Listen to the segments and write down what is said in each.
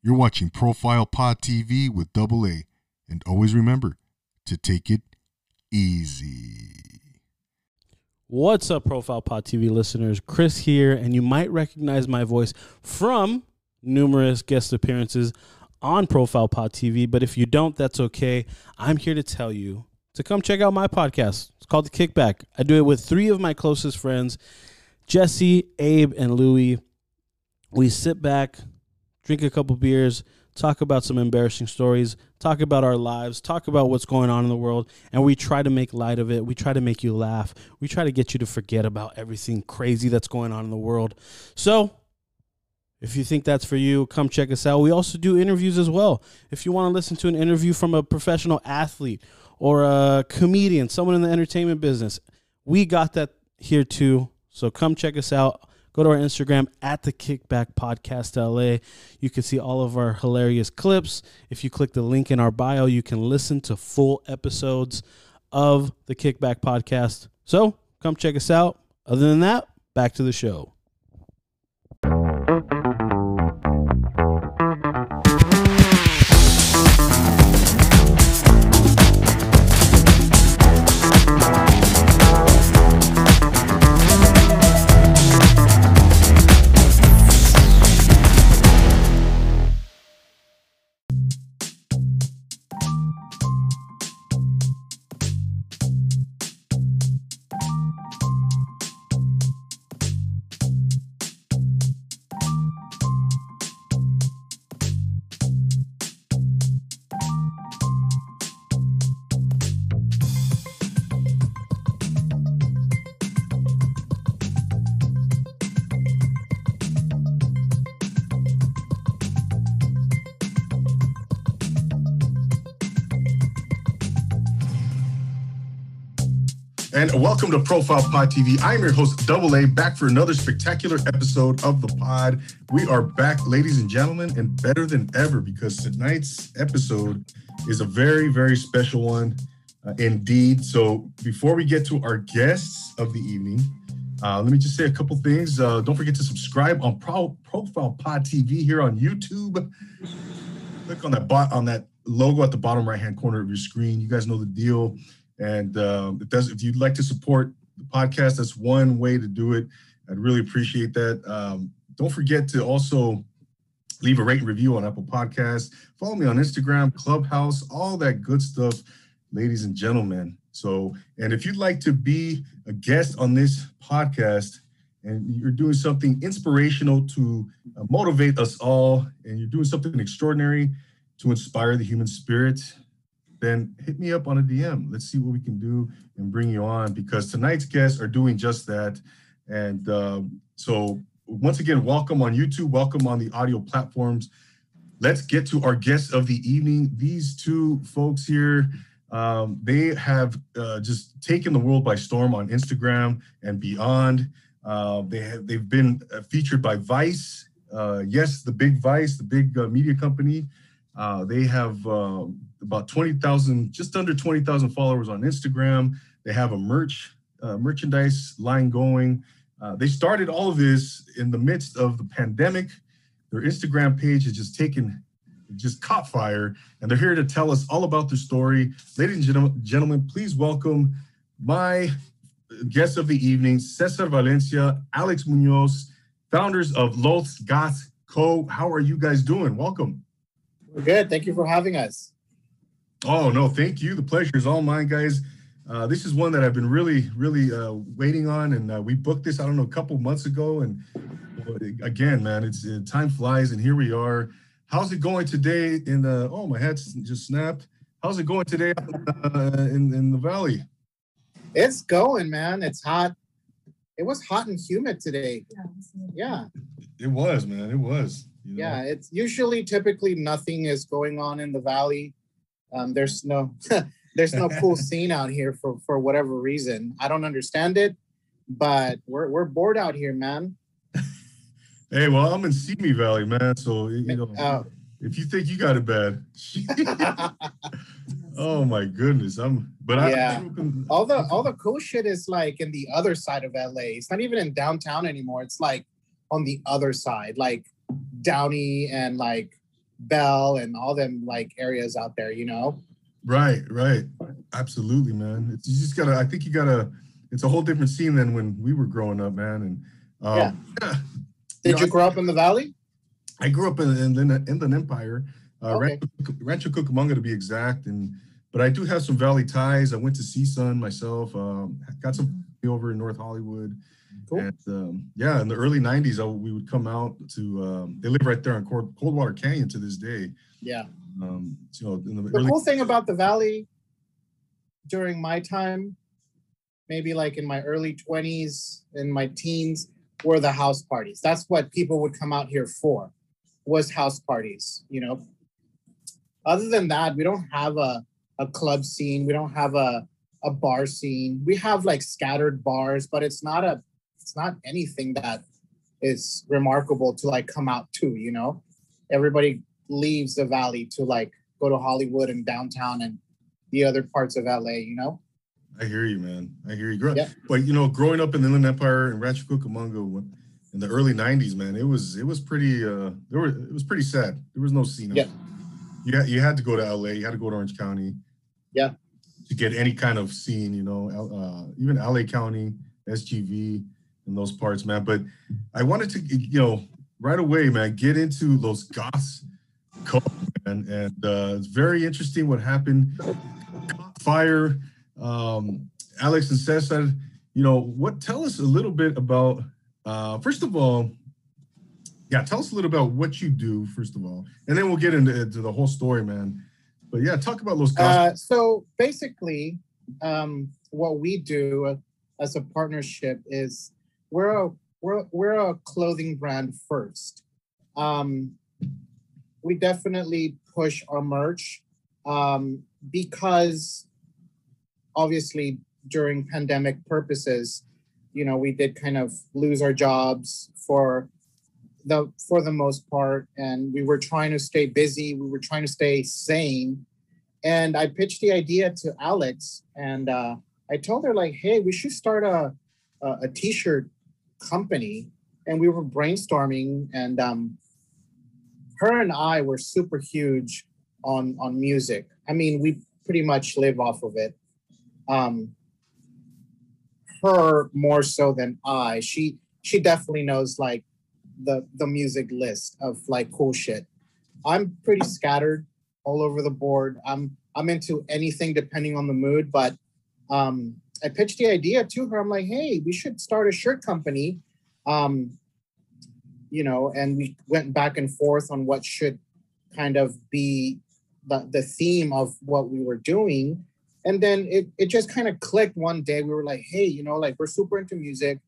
You're watching Profile Pod TV with Double A, and always remember to take it easy. What's up, Profile Pod TV listeners? Chris here, and you might recognize my voice from numerous guest appearances on Profile Pod TV. But if you don't, that's okay. I'm here to tell you to come check out my podcast. It's called The Kickback. I do it with three of my closest friends, Jesse, Abe, and Louie. We sit back, drink a couple beers, talk about some embarrassing stories, talk about our lives, talk about what's going on in the world, and we try to make light of it. We try to make you laugh. We try to get you to forget about everything crazy that's going on in the world. So, if you think that's for you, come check us out. We also do interviews as well. If you want to listen to an interview from a professional athlete or a comedian, someone in the entertainment business, we got that here too. So come check us out. Go to our Instagram at the Kickback Podcast LA. You can see all of our hilarious clips. If you click the link in our bio, you can listen to full episodes of the Kickback Podcast. So come check us out. Other than that, back to the show. To Profile Pod TV. I'm your host, Double A, back for another spectacular episode of the pod. We are back, ladies and gentlemen, and better than ever because tonight's episode is a very, very special one uh, indeed. So before we get to our guests of the evening, uh, let me just say a couple things. Uh, don't forget to subscribe on Pro- Profile Pod TV here on YouTube. Click on that bot on that logo at the bottom right hand corner of your screen. You guys know the deal. And um, if, that's, if you'd like to support the podcast, that's one way to do it. I'd really appreciate that. Um, don't forget to also leave a rate and review on Apple Podcasts. Follow me on Instagram, Clubhouse, all that good stuff, ladies and gentlemen. So, and if you'd like to be a guest on this podcast and you're doing something inspirational to uh, motivate us all, and you're doing something extraordinary to inspire the human spirit, then hit me up on a DM. Let's see what we can do and bring you on because tonight's guests are doing just that. And um, so, once again, welcome on YouTube, welcome on the audio platforms. Let's get to our guests of the evening. These two folks here, um, they have uh, just taken the world by storm on Instagram and beyond. Uh, they have they've been uh, featured by Vice. Uh, yes, the big Vice, the big uh, media company. They have um, about 20,000, just under 20,000 followers on Instagram. They have a merch, uh, merchandise line going. Uh, they started all of this in the midst of the pandemic. Their Instagram page has just taken, just caught fire, and they're here to tell us all about their story. Ladies and gentlemen, please welcome my guests of the evening, Cesar Valencia, Alex Munoz, founders of Los Goths Co. How are you guys doing? Welcome. We're good. Thank you for having us. Oh, no, thank you. The pleasure is all mine, guys. Uh, this is one that I've been really, really uh, waiting on, and uh, we booked this. I don't know a couple months ago, and again, man, it's uh, time flies, and here we are. How's it going today? In the oh, my head just snapped. How's it going today uh, in in the valley? It's going, man. It's hot. It was hot and humid today. Yeah. It was, man. It was. You know? Yeah, it's usually typically nothing is going on in the valley. Um, there's no there's no cool scene out here for for whatever reason. I don't understand it, but we're we're bored out here, man. hey, well, I'm in Simi Valley, man. So you know, uh, if you think you got it bad, oh my goodness, I'm. But yeah, I, all the all the cool shit is like in the other side of LA. It's not even in downtown anymore. It's like on the other side, like Downey and like Bell and all them like areas out there, you know. Right, right. Absolutely, man. It's, you just gotta. I think you gotta. It's a whole different scene than when we were growing up, man. And um, Yeah. yeah. Did know, you grow up in the valley? I grew up in in the Inland Empire, uh, Okay. Rancho, Rancho Cucamonga to be exact, and but I do have some Valley ties. I went to CSUN myself. Um, got some over in North Hollywood, Cool. and um, yeah, in the early '90s, I, we would come out to. Um, they live right there in Cold, Coldwater Canyon to this day. Yeah. Um, you know, in the The cool thing about the valley during my time, maybe like in my early 20s, in my teens, were the house parties. That's what people would come out here for, was house parties, you know. Other than that, we don't have a, a club scene. We don't have a, a bar scene. We have like scattered bars, but it's not a it's not anything that is remarkable to like come out to, you know. Everybody leaves the valley to like go to Hollywood and downtown and the other parts of LA, you know? I hear you, man. I hear you. Grow- Yeah. But you know, growing up in the Inland Empire and Rancho Cucamonga in the early '90s, man, it was it was pretty. uh There were it was pretty sad. There was no scene. Yeah. You had, you had to go to LA. You had to go to Orange County. Yeah. To get any kind of scene, you know, uh, even LA County, SGV, and those parts, man. But I wanted to, you know, right away, man, get into Los Goths, culture, man, and uh, it's very interesting what happened. Fire, um, Alex and Cesar, you know, what? Tell us a little bit about. Uh, first of all, yeah, tell us a little about what you do first of all, and then we'll get into, into the whole story, man. But yeah, talk about those. Uh, so basically, um, what we do as a partnership is we're a we're we're a clothing brand first. Um, we definitely push our merch um, because obviously during pandemic purposes, you know, we did kind of lose our jobs for the for the most part, and we were trying to stay busy. We were trying to stay sane, and I pitched the idea to Alex, and uh, I told her like, "Hey, we should start a a, a t-shirt company." And we were brainstorming, and um, her and I were super huge on on music. I mean, we pretty much live off of it. Um, her more so than I. She she definitely knows like the the music list of like cool shit. I'm pretty scattered all over the board. I'm I'm into anything depending on the mood, but um I pitched the idea to her. I'm like, hey, we should start a shirt company. Um, you know, and we went back and forth on what should kind of be the, the theme of what we were doing. And then it, it just kind of clicked one day. We were like, hey, you know, like we're super into music,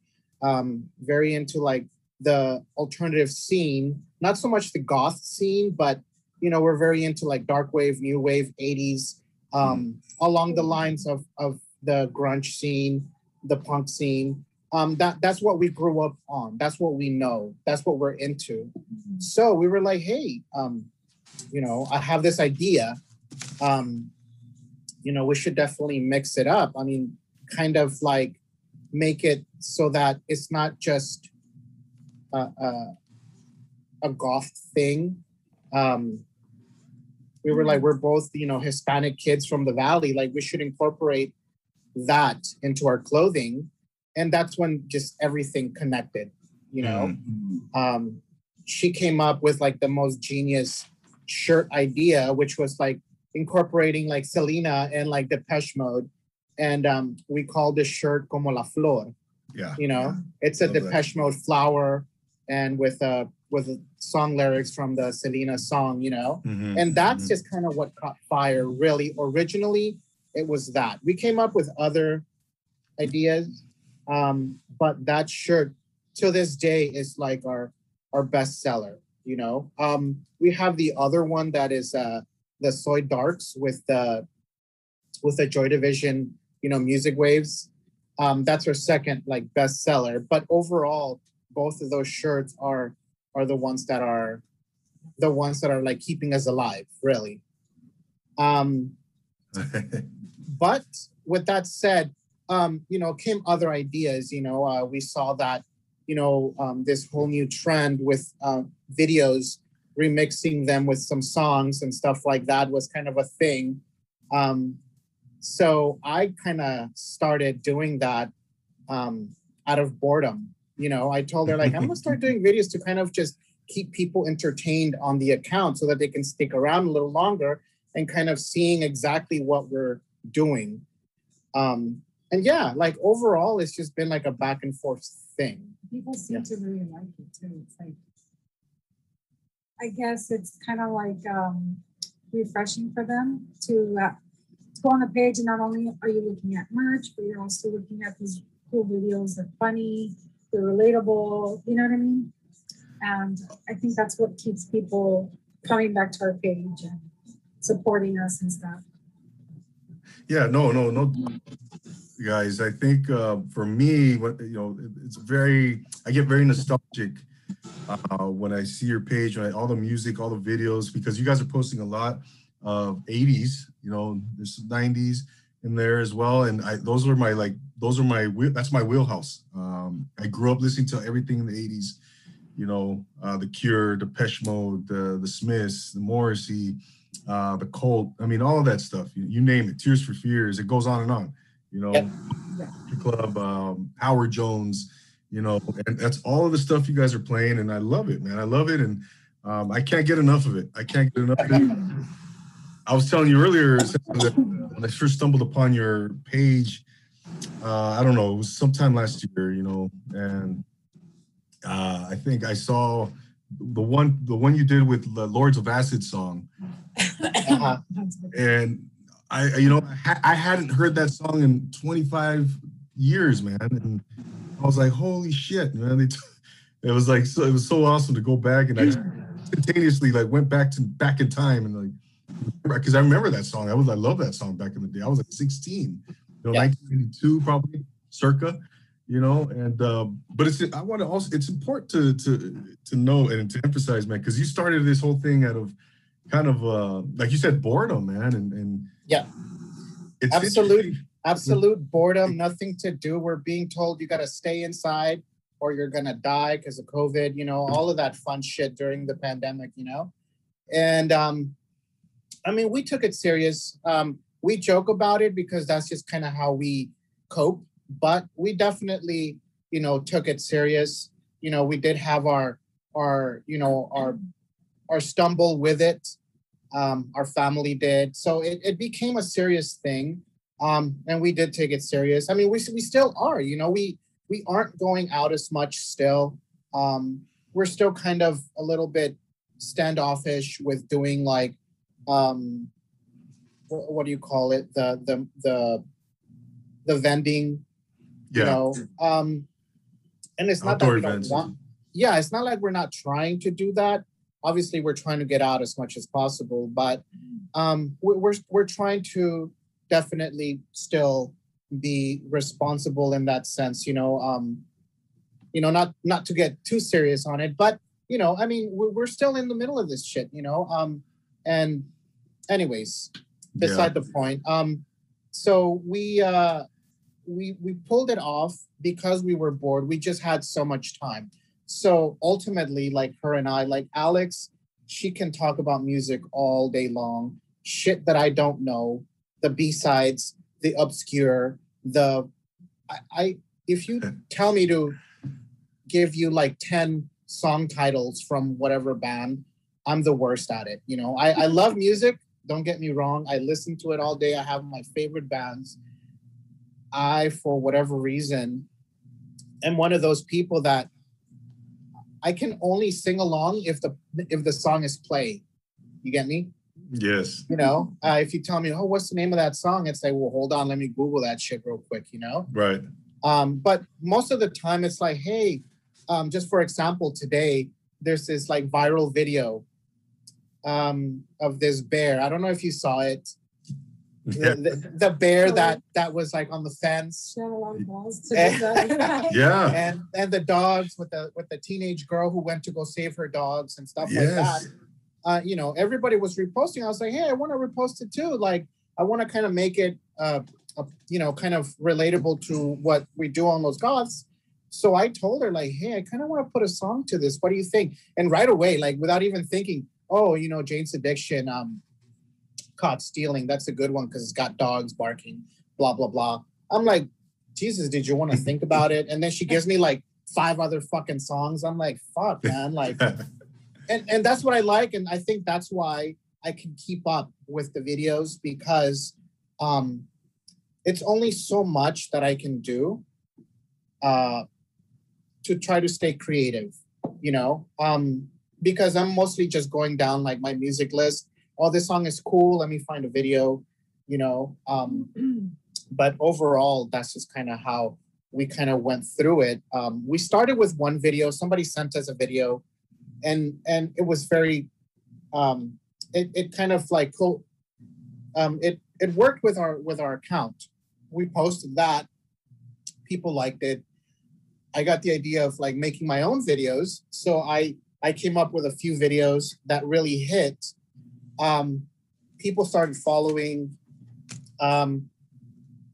um, very into like the alternative scene, not so much the goth scene, but you know, we're very into like dark wave, new wave, 80s, um, along the lines of of the grunge scene, the punk scene. Um, that that's what we grew up on. That's what we know. That's what we're into. So we were like, hey, um, you know, I have this idea. Um, you know, we should definitely mix it up. I mean, kind of like make it so that it's not just a, a, a goth thing. Um, we were like, we're both, you know, Hispanic kids from the valley. Like, we should incorporate that into our clothing. And that's when just everything connected, you know. Um, she came up with like the most genius shirt idea, which was like incorporating like Selena and like the Depeche Mode. And um, we called this shirt Como la Flor. Yeah. You know, it's a Love that. Depeche Mode flower and with uh with song lyrics from the Selena song, you know. Mhm, And that's mhm. just kind of what caught fire really. Originally, it was that. We came up with other ideas, um, but that shirt to this day is like our our best seller, you know. Um, we have the other one that is uh the Soy Darks with the with the Joy Division, you know, music waves. Um, that's our second like best seller. But overall, both of those shirts are are the ones that are the ones that are like keeping us alive, really. Um, but with that said, um, you know, came other ideas. You know, uh, we saw that, you know, um, this whole new trend with uh, videos remixing them with some songs and stuff like that was kind of a thing. Um, so I kind of started doing that um, out of boredom. You know, I told her like I'm gonna start doing videos to kind of just keep people entertained on the account so that they can stick around a little longer and kind of seeing exactly what we're doing. Um, and yeah, like overall, it's just been like a back and forth thing. People seem Yeah. to really like it too. It's like, I guess it's kind of like um, refreshing for them to, uh, to go on the page and not only are you looking at merch, but you're also looking at these cool videos. They're funny, they're relatable. You know what I mean? And I think that's what keeps people coming back to our page and supporting us and stuff. Yeah, no, no, no, guys. I think uh, for me, what you know, it's very. I get very nostalgic uh, when I see your page, I, all the music, all the videos, because you guys are posting a lot of '80s. You know, there's '90s in there as well, and I those are my like those are my that's my wheelhouse. Um, I grew up listening to everything in the '80s. You know, uh, the Cure, Depeche Mode, the the Smiths, the Morrissey uh, the cult. I mean, all of that stuff. You, you name it. Tears for Fears. It goes on and on. You know, Yep. Club, um, Howard Jones. You know, and that's all of the stuff you guys are playing, and I love it, man. I love it, and um, I can't get enough of it. I can't get enough. of it. I was telling you earlier when I first stumbled upon your page. Uh, I don't know. It was sometime last year, you know, and uh, I think I saw the one the one you did with the Lords of Acid song good. and I, you know, I, I hadn't heard that song in 25 years, man, and I was like, holy shit, man! It was like so, it was so awesome to go back, and I instantaneously like went back to back in time and like because I remember that song. I was I love that song back in the day. I was like 16, you know, Yeah. 1982 probably, circa, you know. And um, but it's I want to also it's important to to to know and to emphasize, man, because you started this whole thing out of kind of uh like you said boredom, man, and and Yeah. it's Absolute. Absolute boredom, nothing to do. We're being told you got to stay inside or you're going to die because of COVID, you know, all of that fun shit during the pandemic, you know? And um, I mean, we took it serious. Um, we joke about it because that's just kind of how we cope, but we definitely, you know, took it serious. You know, we did have our, our, you know, our, our stumble with it. Um, our family did. So it, it became a serious thing um, and we did take it serious. I mean, we we still are. You know, we we aren't going out as much still. Um, we're still kind of a little bit standoffish with doing like um, what, what do you call it? The the the the vending. You Yeah. know, um, and it's not Outdoor that we don't events. want. Yeah, it's not like we're not trying to do that. Obviously, we're trying to get out as much as possible, but um, we- we're we're trying to definitely still be responsible in that sense you know um you know not not to get too serious on it but you know i mean we're, we're still in the middle of this shit you know um and anyways beside the point um so we uh we we pulled it off because we were bored. We just had so much time. So ultimately like her and i like alex she can talk about music all day long. Shit that i don't know the b-sides the obscure the i, I if you tell me to give you like 10 song titles from whatever band i'm the worst at it you know? I, I love music don't get me wrong. I listen to it all day. I have my favorite bands i for whatever reason am one of those people that i can only sing along if the if the song is played. You get me? Yes. you know uh, if you tell me oh what's the name of that song? It's like well hold on let me google that shit real quick you know? Right. um, but most of the time it's like hey um, just for example today there's this like viral video um, of this bear. I don't know if you saw it Yeah. the, the bear that that was like on the fence She had a lot of balls to do that. Yeah. and and the dogs with the with the teenage girl who went to go save her dogs and stuff like that Yes. uh, you know, everybody was reposting. I was like, hey, I want to repost it too. Like, I want to kind of make it, uh, a, you know, kind of relatable to what we do on Los Goths. So I told her like, hey, I kind of want to put a song to this. What do you think? And right away, like without even thinking, oh, you know, Jane's addiction, um, caught stealing. That's a good one because it's got dogs barking, blah blah blah. I'm like, Jesus, did you want to think about it? And then she gives me like five other fucking songs. I'm like, fuck, man, like, and and that's what I like, and I think that's why I can keep up with the videos because um, it's only so much that I can do uh, to try to stay creative, you know, um, because I'm mostly just going down like my music list. Oh, this song is cool. Let me find a video, you know. Um, but overall, that's just kind of how we kind of went through it. Um, we started with one video. Somebody sent us a video, and and it was very, um, it it kind of like um, it it worked with our with our account. We posted that, people liked it. I got the idea of like making my own videos, so I I came up with a few videos that really hit. Um, people started following, um,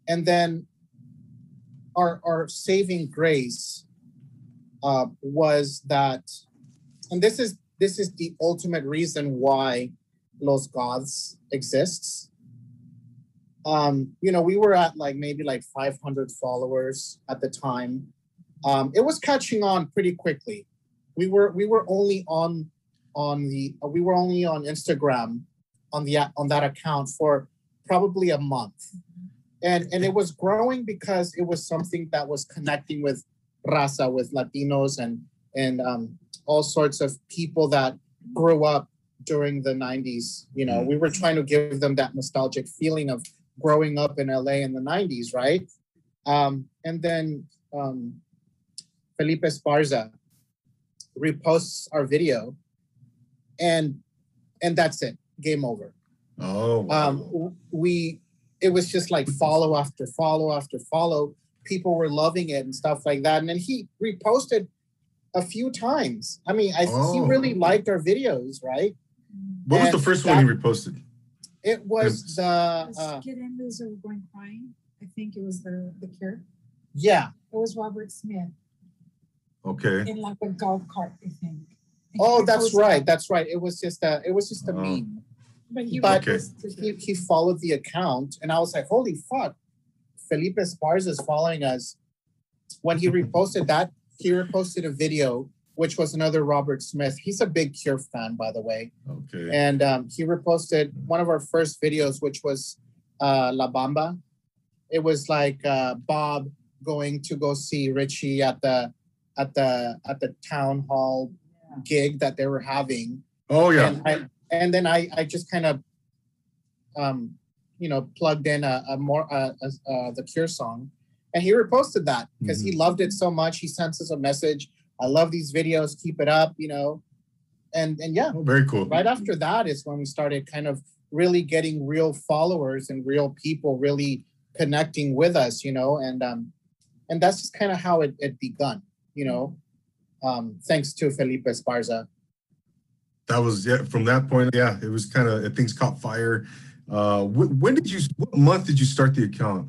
and then our our saving grace uh, was that, and this is this is the ultimate reason why Los Goths exists. Um, you know, we were at like maybe like 500 followers at the time. Um, it was catching on pretty quickly. We were we were only on on the we were only on Instagram on the on that account for probably a month, and and it was growing because it was something that was connecting with raza, with Latinos, and and um, all sorts of people that grew up during the 90s. You know, we were trying to give them that nostalgic feeling of growing up in LA in the 90s, right? Um, and then um, Felipe Esparza reposts our video, and and that's it, game over. Oh, wow. Um, we it was just like follow after follow after follow. People were loving it and stuff like that. And then he reposted a few times. I mean, I he Oh. really liked our videos, right? what was the and first one he reposted? It was the Let's uh, get in those are going crying. I think it was the the cure. yeah. It was Robert Smith Okay. in like a golf cart, I think. And Oh, that's right. That's right. It was just a it was just a Oh. meme. But he but- reposted He he followed the account, and I was like, holy fuck, Felipe Esparza is following us. When he reposted that, he reposted a video, which was another Robert Smith. He's a big Cure fan, by the way. Okay. and um, he reposted one of our first videos, which was uh, La Bamba. It was like uh, Bob going to go see Richie at the at the at the town hall gig that they were having, Oh yeah. and I and then I I just kind of um you know plugged in a, a more uh, the Cure song, and he reposted that because he loved it so much. He sent us a message. I love these videos. Keep it up. You know, and and yeah, Oh, very cool. right after that is when we started kind of really getting real followers and real people really connecting with us you know and um and that's just kind of how it, it begun you know um thanks to felipe esparza That was yeah. From that point, yeah, it was kind of things caught fire. Uh, wh- when did you? What month did you start the account?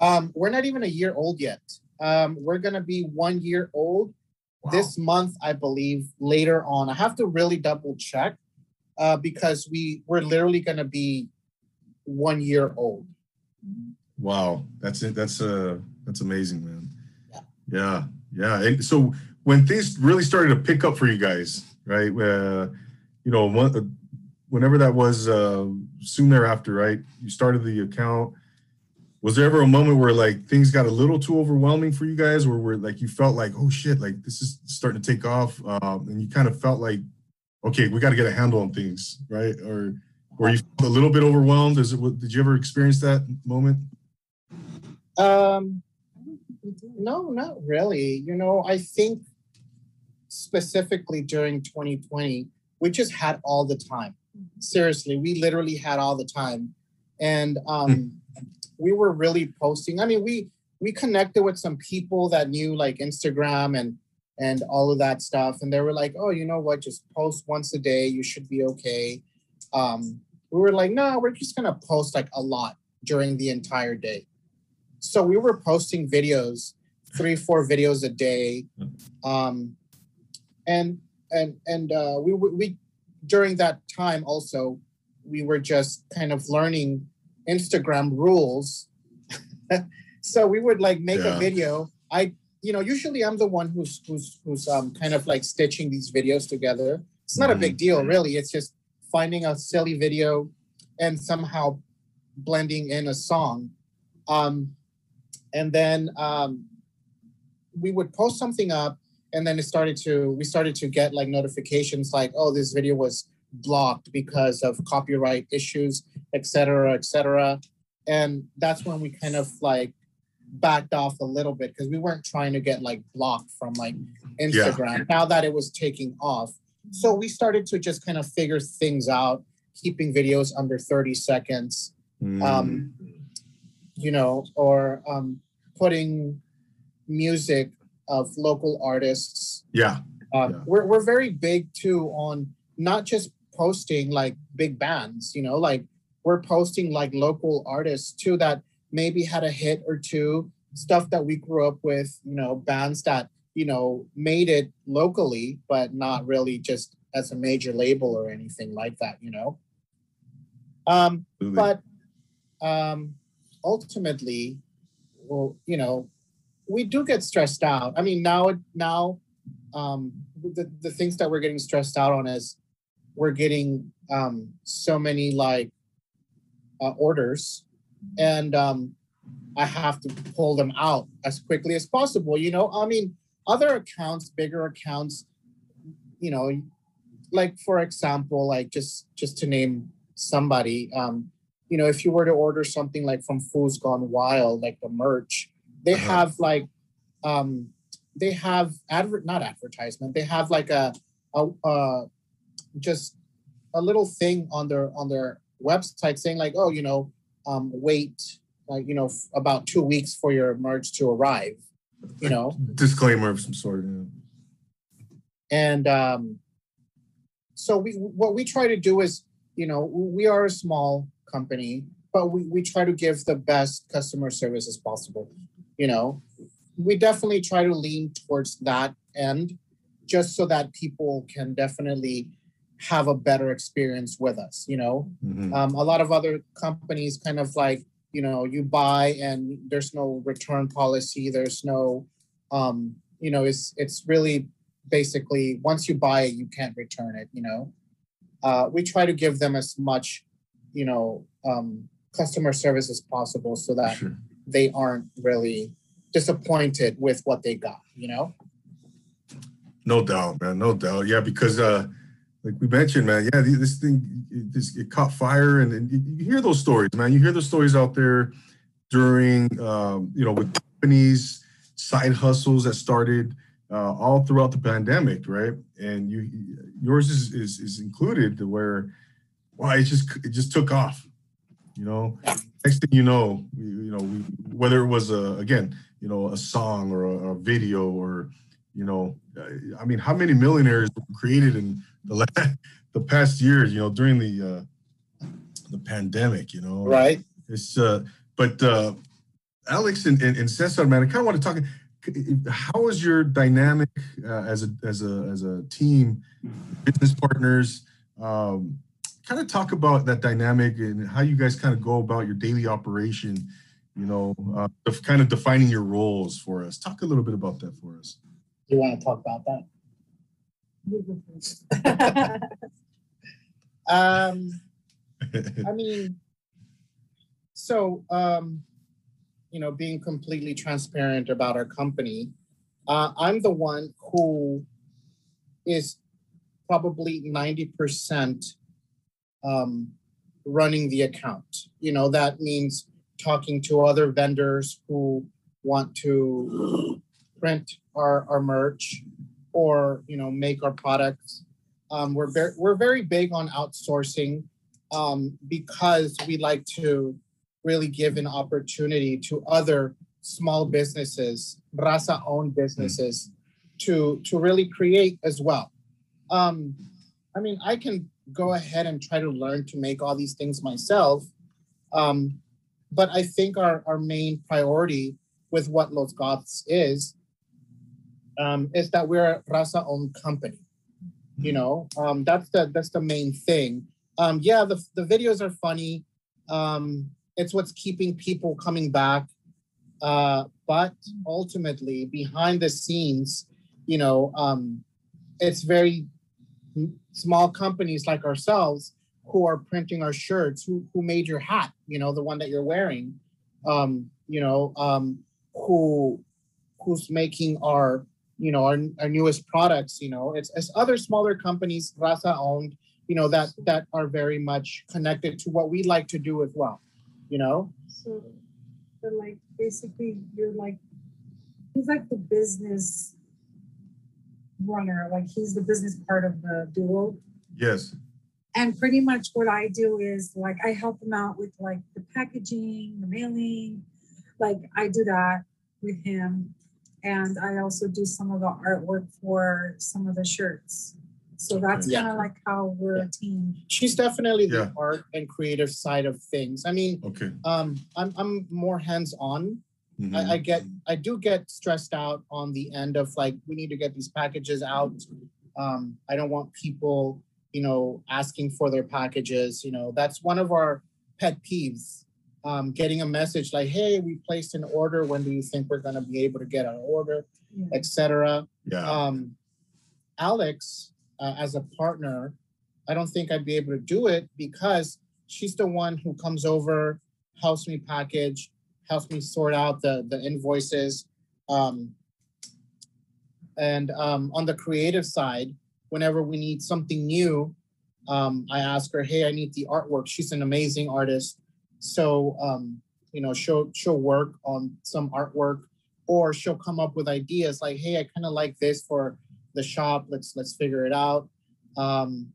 um we're not even a year old yet um we're gonna be one year old Wow. this month i believe later on i have to really double check uh because we we're literally gonna be one year old Wow, that's it. That's uh, that's amazing, man. Yeah. Yeah, yeah. And so when things really started to pick up for you guys, right? Uh, you know, uh, whenever that was, uh, soon thereafter, right? You started the account. Was there ever a moment where like things got a little too overwhelming for you guys, or where like you felt like, oh shit, like this is starting to take off, um, and you kind of felt like, okay, we got to get a handle on things, right? Or were you a little bit overwhelmed? Is it? Did you ever experience that moment? um. No, not really. You know, I think specifically during 2020, we just had all the time. Seriously, we literally had all the time. And um we were really posting. I mean, we we connected with some people that knew like Instagram and and all of that stuff and they were like, "Oh, you know what? Just post once a day. You should be okay." Um we were like, "No, we're just going to post like a lot during the entire day." so we were posting videos three, four videos a day. Um, and and and uh, we we during that time also we were just kind of learning Instagram rules. so we would like make Yeah. a video. I you know usually I'm the one who's who's who's um kind of like stitching these videos together. It's not a big deal really. It's just finding a silly video and somehow blending in a song. Um, and then um, we would post something up and then it started to we started to get like notifications like oh this video was blocked because of copyright issues et cetera et cetera. And that's when we kind of like backed off a little bit because we weren't trying to get like blocked from like instagram now that it was taking off. So we started to just kind of figure things out keeping videos under 30 seconds Mm. um, you know, or um, putting music of local artists. yeah. Uh, Yeah. We're we're very big too on not just posting like big bands, you know, like we're posting like local artists too that maybe had a hit or two, stuff that we grew up with, you know, bands that you know made it locally, but not really just as a major label or anything like that, you know. Um, Absolutely. but um ultimately well you know we do get stressed out. I mean now now um the, the things that we're getting stressed out on is we're getting um so many like uh, orders and um i have to pull them out as quickly as possible you know? I mean other accounts bigger accounts you know like for example like just just to name somebody um you know, if you were to order something like from Fools Gone Wild, like the merch, they Uh-huh. have like, um, they have advert, not advertisement. They have like a, a, uh, just a little thing on their on their website saying like, oh, you know, um, wait, like you know, f- about two weeks for your merch to arrive. You know, disclaimer of some sort. Yeah. and um, so we what we try to do is you know we are a small company but we, we try to give the best customer service as possible you know we definitely try to lean towards that end just so that people can definitely have a better experience with us you know Mhm. um, a lot of other companies kind of like you know you buy and there's no return policy there's no um, you know it's it's really basically once you buy it you can't return it you know uh, we try to give them as much you know um, customer service as possible so that Sure. They aren't really disappointed with what they got you know No doubt, man. No doubt. Yeah, because uh, like we mentioned, man. Yeah, this thing, it, this it caught fire, and, and you, hear those stories, man. You hear those stories out there during, um, you know, with companies, side hustles that started uh, all throughout the pandemic, right? And you, yours is is, is included, to where, wow, it just it just took off. You know, next thing you know, we, you know, we, whether it was a again, you know, a song or a, a video or you know, I mean, how many millionaires were created in the last, the past years? You know, during the uh, the pandemic. You know, right It's uh, but uh, Alex and and, and Cesar, man, I kind of want to talk. How is your dynamic uh, as a as a as a team, business partners? Um, kind of talk about that dynamic and how you guys kind of go about your daily operation. You know, uh, of kind of defining your roles for us. Talk a little bit about that for us. you want to talk about that You go first. um I mean, so um, you know, being completely transparent about our company, uh, I'm the one who is probably ninety percent um, running the account. You know, that means talking to other vendors who want to print our, our merch or you know make our products. Um, we're very we're very big on outsourcing um, because we like to really give an opportunity to other small businesses, Raza owned businesses, to to really create as well. Um, I mean, I can go ahead and try to learn to make all these things myself, um, but I think our our main priority with what Los Goths is, um, is that we're a Raza owned company. You know, um, that's the that's the main thing. Um, yeah, the the videos are funny. Um, it's what's keeping people coming back. Uh, but ultimately, behind the scenes, you know, um, it's very small companies like ourselves who are printing our shirts, who who made your hat, you know, the one that you're wearing, um, you know, um, who who's making our you know our, our newest products you know it's, it's other smaller companies raza owned you know that that are very much connected to what we like to do as well you know? So, but like basically, you're like, he's like the business runner. Like he's the business part of the duo. Yes. And pretty much what I do is like I help him out with like the packaging, the mailing. Like I do that with him. And I also do some of the artwork for some of the shirts. So that's Yeah. kind of like how we're a team. she's definitely the Yeah. art and creative side of things i mean Okay. um i'm, I'm more hands-on I, I get I do get stressed out on the end of like we need to get these packages out. Um, I don't want people, you know, asking for their packages. You know, that's one of our pet peeves. Um, getting a message like, "Hey, we placed an order. When do you think we're going to be able to get our order?" Yeah. etc. yeah. Um, Alex, uh, as a partner, I don't think I'd be able to do it because she's the one who comes over, helps me package, helps me sort out the the invoices. Um, and um, on the creative side, whenever we need something new, um, I ask her, "Hey, I need the artwork." She's an amazing artist, so um, you know, she'll she'll work on some artwork, or she'll come up with ideas like, "Hey, I kind of like this for the shop. Let's let's figure it out." Um,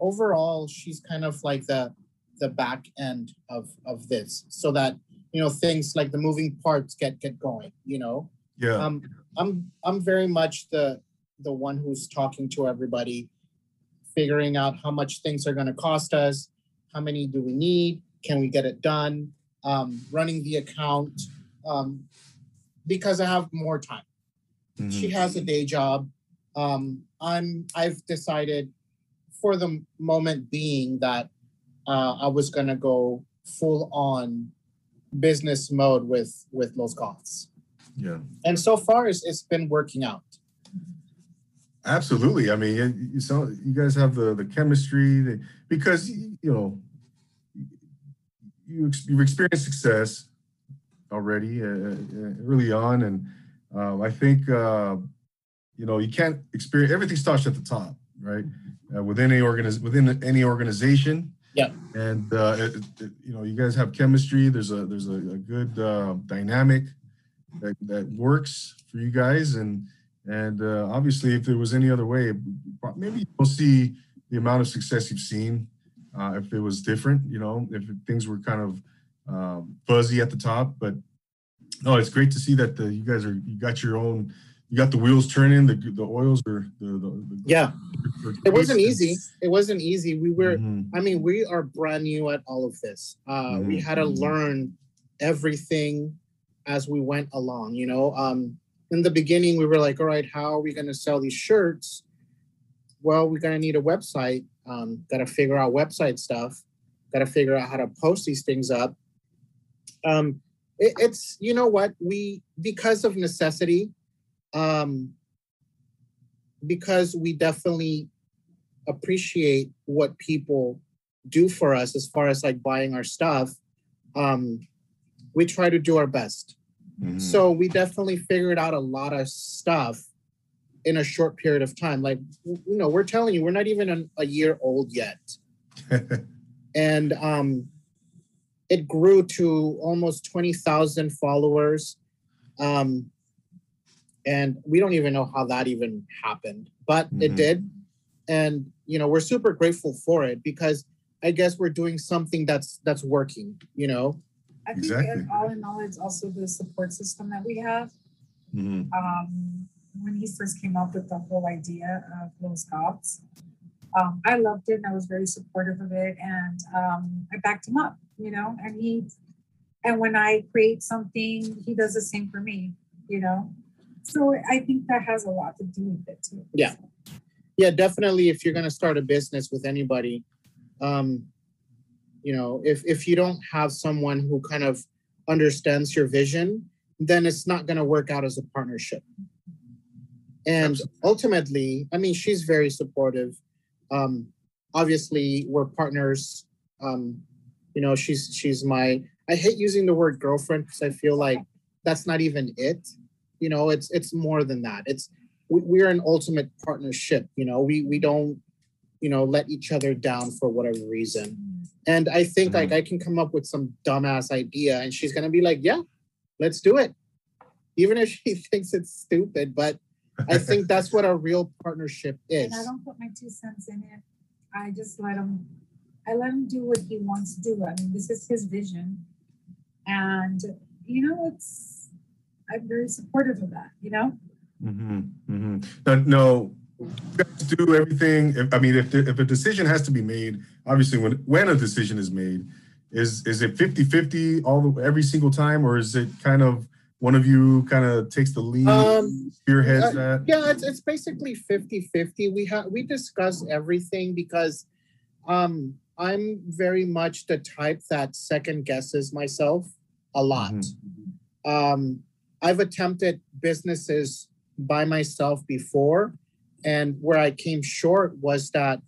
overall, she's kind of like the the back end of of this, so that you know things like the moving parts get get going. You know, yeah. um, I'm I'm very much the the one who's talking to everybody, figuring out how much things are going to cost us, how many do we need, can we get it done, um, running the account, um, because I have more time. Mhm. She has a day job. Um, I'm I've decided for the moment being that uh, I was going to go full on business mode with with Los Goths yeah. and so far it's, it's been working out Absolutely. I mean, you, you saw you guys have the the chemistry the, because you know you ex- you've experienced success already uh, uh, early on, and uh, I think uh, you know you can't experience everything starts at the top, right? Uh, within any organiz- within any organization. Yeah. And uh, it, it- you know, you guys have chemistry. There's a there's a, a good uh, dynamic that, that works for you guys, and and uh, obviously, if there was any other way, maybe you'll see the amount of success you've seen. Uh, if it was different, you know, if things were kind of um, fuzzy at the top, but no, it's great to see that the, you guys are you got your own, you got the wheels turning, the the oils are the, the, the yeah. the- it wasn't easy. It wasn't easy. We were Mhm. i mean we are brand new at all of this. Uh, we Mhm. had to Mhm. learn everything as we went along you know? Um, in the beginning we were like all right how are we going to sell these shirts? Well we're going to need a website um, got to figure out website stuff got to figure out how to post these things up. Um, it, it's you know what? We because of necessity um, because we definitely appreciate what people do for us as far as like buying our stuff um we try to do our best. Mhm. so we definitely figured out a lot of stuff in a short period of time. Like you know we're telling you we're not even an, a year old yet. And um it grew to almost 20,000 followers. Um and we don't even know how that even happened but it Mhm. did and you know we're super grateful for it because i guess we're doing something that's that's working you know I think Exactly. all in all, it's also the support system that we have. Mhm. um, when he first came up with the whole idea of Los Goths. Um, I loved it and I was very supportive of it and um, I backed him up, you know, and he And when I create something, he does the same for me, you know? So I think that has a lot to do with it too. Yeah. Yeah, definitely. If you're gonna start a business with anybody, um, you know, if if you don't have someone who kind of understands your vision, then it's not gonna work out as a partnership. And Absolutely. ultimately, I mean, she's very supportive. Um, obviously, we're partners. Um, you know, she's she's my. I hate using the word girlfriend because I feel like that's not even it. You know, it's it's more than that. It's we, we're an ultimate partnership. You know, we we don't, you know, let each other down for whatever reason. And I think like mm-hmm. I can come up with some dumbass idea, and she's gonna be like, "Yeah, let's do it," even if she thinks it's stupid. But I think that's what a real partnership is. And I don't put my two cents in it. I just let him, I let him do what he wants to do. I mean, this is his vision. And, you know, it's, I'm very supportive of that, you know? Mm-hmm, mm-hmm. No, no, you do everything. If, I mean, if, the, if a decision has to be made, obviously when, when a decision is made, is, is it 50, 50 all the, every single time? Or is it kind of one of you kind of takes the lead, Um, spearheads uh, that? yeah it's, it's basically 50 50 we have we discuss everything because um i'm very much the type that second guesses myself a lot um i've attempted businesses by myself before and where i came short was that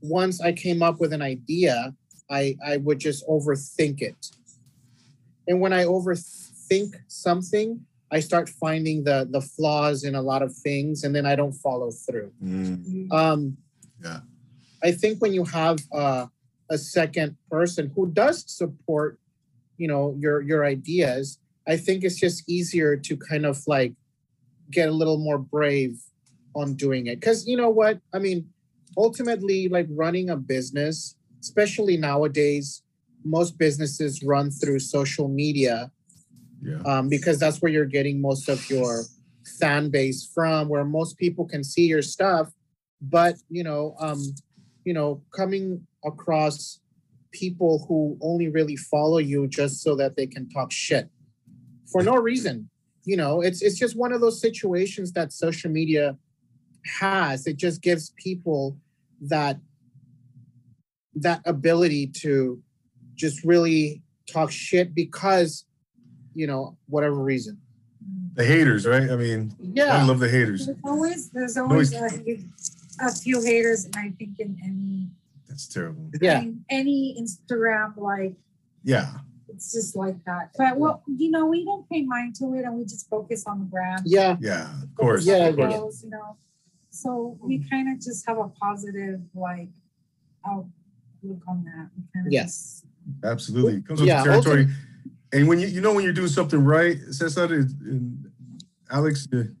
once i came up with an idea i i would just overthink it and when i overthink something I start finding the the flaws in a lot of things, and then I don't follow through. Mm, Um, Yeah. I think when you have uh, a second person who does support, you know, your your ideas, I think it's just easier to kind of like get a little more brave on doing it. Because you know what? I mean, ultimately, like running a business, especially nowadays, most businesses run through social media yeah. um, because that's where you're getting most of your fan base from, where most people can see your stuff. But you know, um, you know, coming across people who only really follow you just so that they can talk shit for no reason. You know, it's it's just one of those situations that social media has. It just gives people that that ability to just really talk shit because you know whatever reason The haters, right? I mean, yeah I love the haters. There's always, there's always a, a few haters, and I think in any, That's terrible. yeah in any Instagram, like, Yeah. It's just like that. But well, you know, we don't pay mind to it, and we just focus on the brand. yeah Yeah. Of course. Yeah, of course. goes, you know. So we kind of just have a positive like outlook on that. We kinda Yes. Absolutely. It comes with Yeah, the territory. And when you you know when you're doing something right, Cesar and Alex, you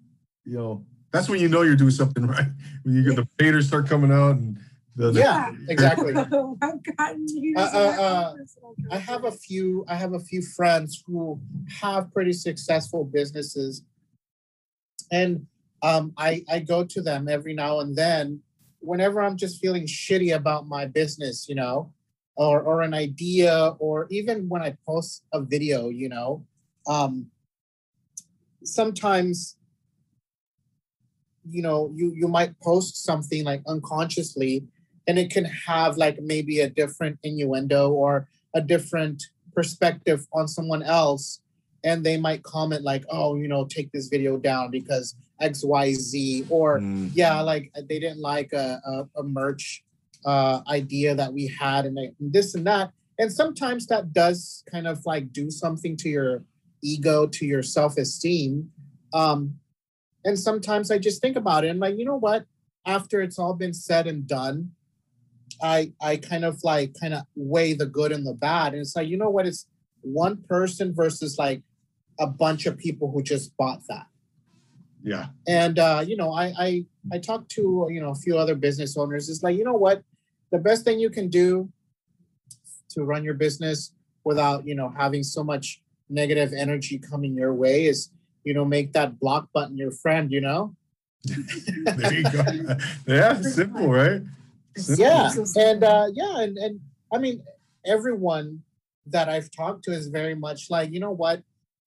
know, that's when you know you're doing something right. When you get the faders start coming out and the, the- yeah exactly. I've gotten years Uh, uh, of uh, personal i have a few i have a few friends who have pretty successful businesses. And um, I, I go to them every now and then whenever i'm just feeling shitty about my business you know or, or an idea or even when i post a video you know um, sometimes you know you you might post something like unconsciously and it can have like maybe a different innuendo or a different perspective on someone else and they might comment like oh you know take this video down because xyz or Mm, yeah like they didn't like a, a, a merch uh, idea that we had and they- this and that and sometimes that does kind of like do something to your ego to your self-esteem um, and sometimes i just think about it and like you know what? After it's all been said and done i i kind of like kind of weigh the good and the bad and it's like you know what it's one person versus like a bunch of people who just bought that yeah. and uh, you know, I, I I talked to you know a few other business owners. It's like you know what, the best thing you can do to run your business without you know having so much negative energy coming your way is you know make that block button your friend. You know. There you go. yeah. Simple, right? Yeah, and uh, yeah, and and I mean everyone that I've talked to is very much like, you know what?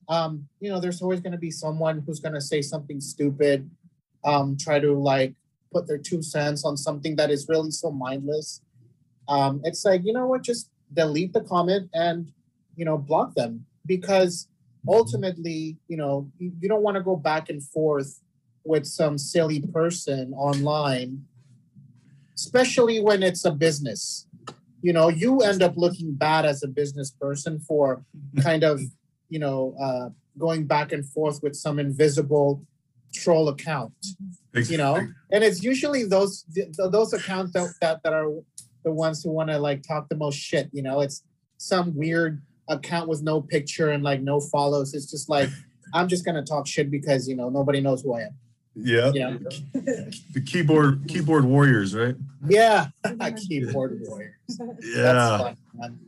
Um, you know, there's always gonna be someone who's gonna say something stupid, um, try to like put their two cents on something that is really so mindless. Um, it's like, you know what, just delete the comment and you know, block them because ultimately, you know, you, you don't want to go back and forth with some silly person online, especially when it's a business. You know, you end up looking bad as a business person for kind of, you know, uh, going back and forth with some invisible troll account. You know, and it's usually those those accounts that, that that are the ones who want to like talk the most shit. You know, it's some weird account with no picture and like no follows. It's just like I'm just gonna talk shit because you know nobody knows who I am. Yeah. You? The keyboard keyboard warriors, right? Yeah, keyboard warriors. Yeah. That's fun, man.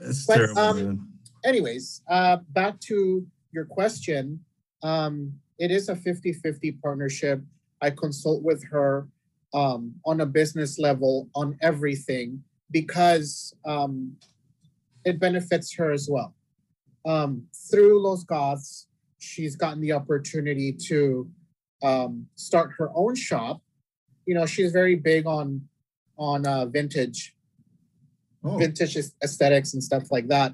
That's But, terrible, um, man. Anyways, uh, back to your question. Um, it is a 50-50 partnership. I consult with her um, on a business level on everything because um, it benefits her as well. Um, through Los Goths, she's gotten the opportunity to um, start her own shop. You know, she's very big on on uh, vintage Oh, vintage aesthetics and stuff like that.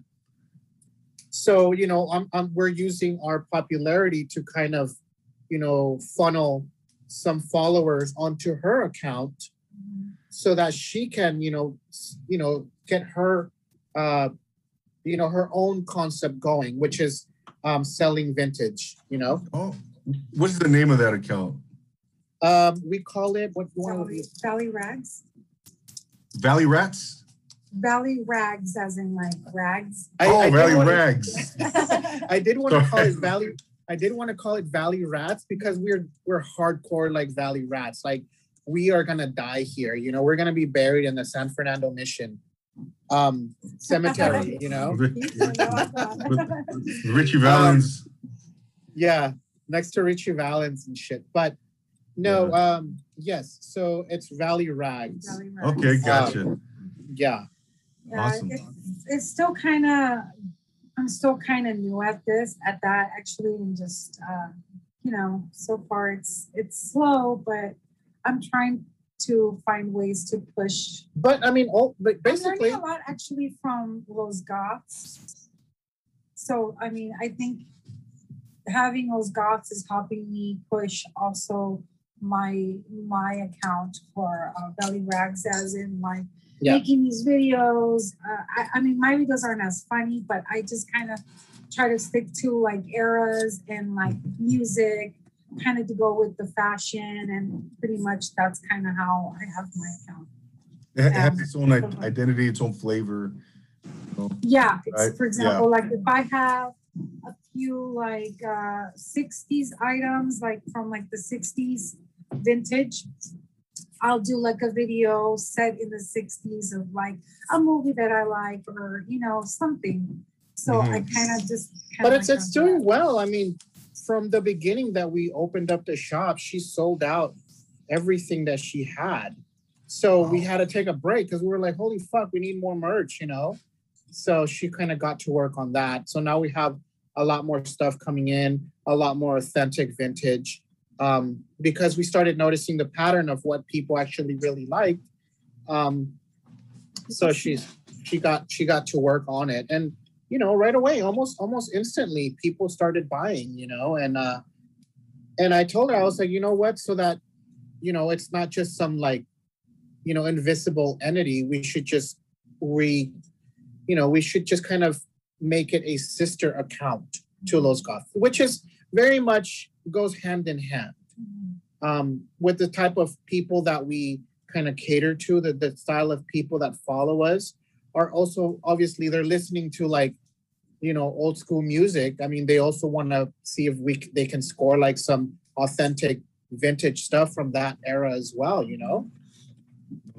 So you know, I'm, I'm we're using our popularity to kind of, you know, funnel some followers onto her account so that she can, you know, you know, get her, uh, you know, her own concept going, which is um, selling vintage. You know, oh. What's the name of that account? um, we call it what you want Valley, Valley Rags. Valley Rats? Valley Rags, as in like rags. oh, did Valley wanna- Rags. I did want to call it Valley. I did want to call it Valley Rats because we're we're hardcore like Valley Rats. Like we are gonna die here. You know, we're gonna be buried in the San Fernando Mission um cemetery. You know, Ritchie Valens. yeah, next to Ritchie Valens and shit. But no, um, yes. So it's Valley Rags. Valley Rags. okay, gotcha. Yeah. Yeah, Awesome. it's, it's still kind of, I'm still kind of new at this, at that actually, and just, uh, you know, so far it's it's slow, but I'm trying to find ways to push. But I mean, all but I'm basically, learning a lot actually from Los Goths. So I mean, I think having those Goths is helping me push also my my account for uh, Valley Rags, as in my Yeah. making these videos. Uh, I, I mean, my videos aren't as funny, but I just kind of try to stick to like eras and like music, kind of to go with the fashion, and pretty much that's kind of how I have my account. It ha- has Yeah. its own i- identity, its own flavor. Yeah, Right, for example, like if I have a few like uh 60s items, like from like the 60s vintage, I'll do like a video set in the 60s of like a movie that I like or you know something. So I kind of just kinda but it's like it's doing that. well. I mean, from the beginning that we opened up the shop, she sold out everything that she had. So we had to take a break because we were like, holy fuck, we need more merch, you know? So she kind of got to work on that. So now we have a lot more stuff coming in, a lot more authentic vintage. Um, because we started noticing the pattern of what people actually really liked. Um, so she's she got she got to work on it and you know right away almost almost instantly people started buying you know and uh and i told her i was like you know what so that you know it's not just some like you know invisible entity we should just re you know we should just kind of make it a sister account to los goth which is very much goes hand in hand Mhm. um, with the type of people that we kind of cater to, the, the style of people that follow us are also obviously they're listening to like, you know, old school music. I mean, they also want to see if we they can score like some authentic vintage stuff from that era as well, you know?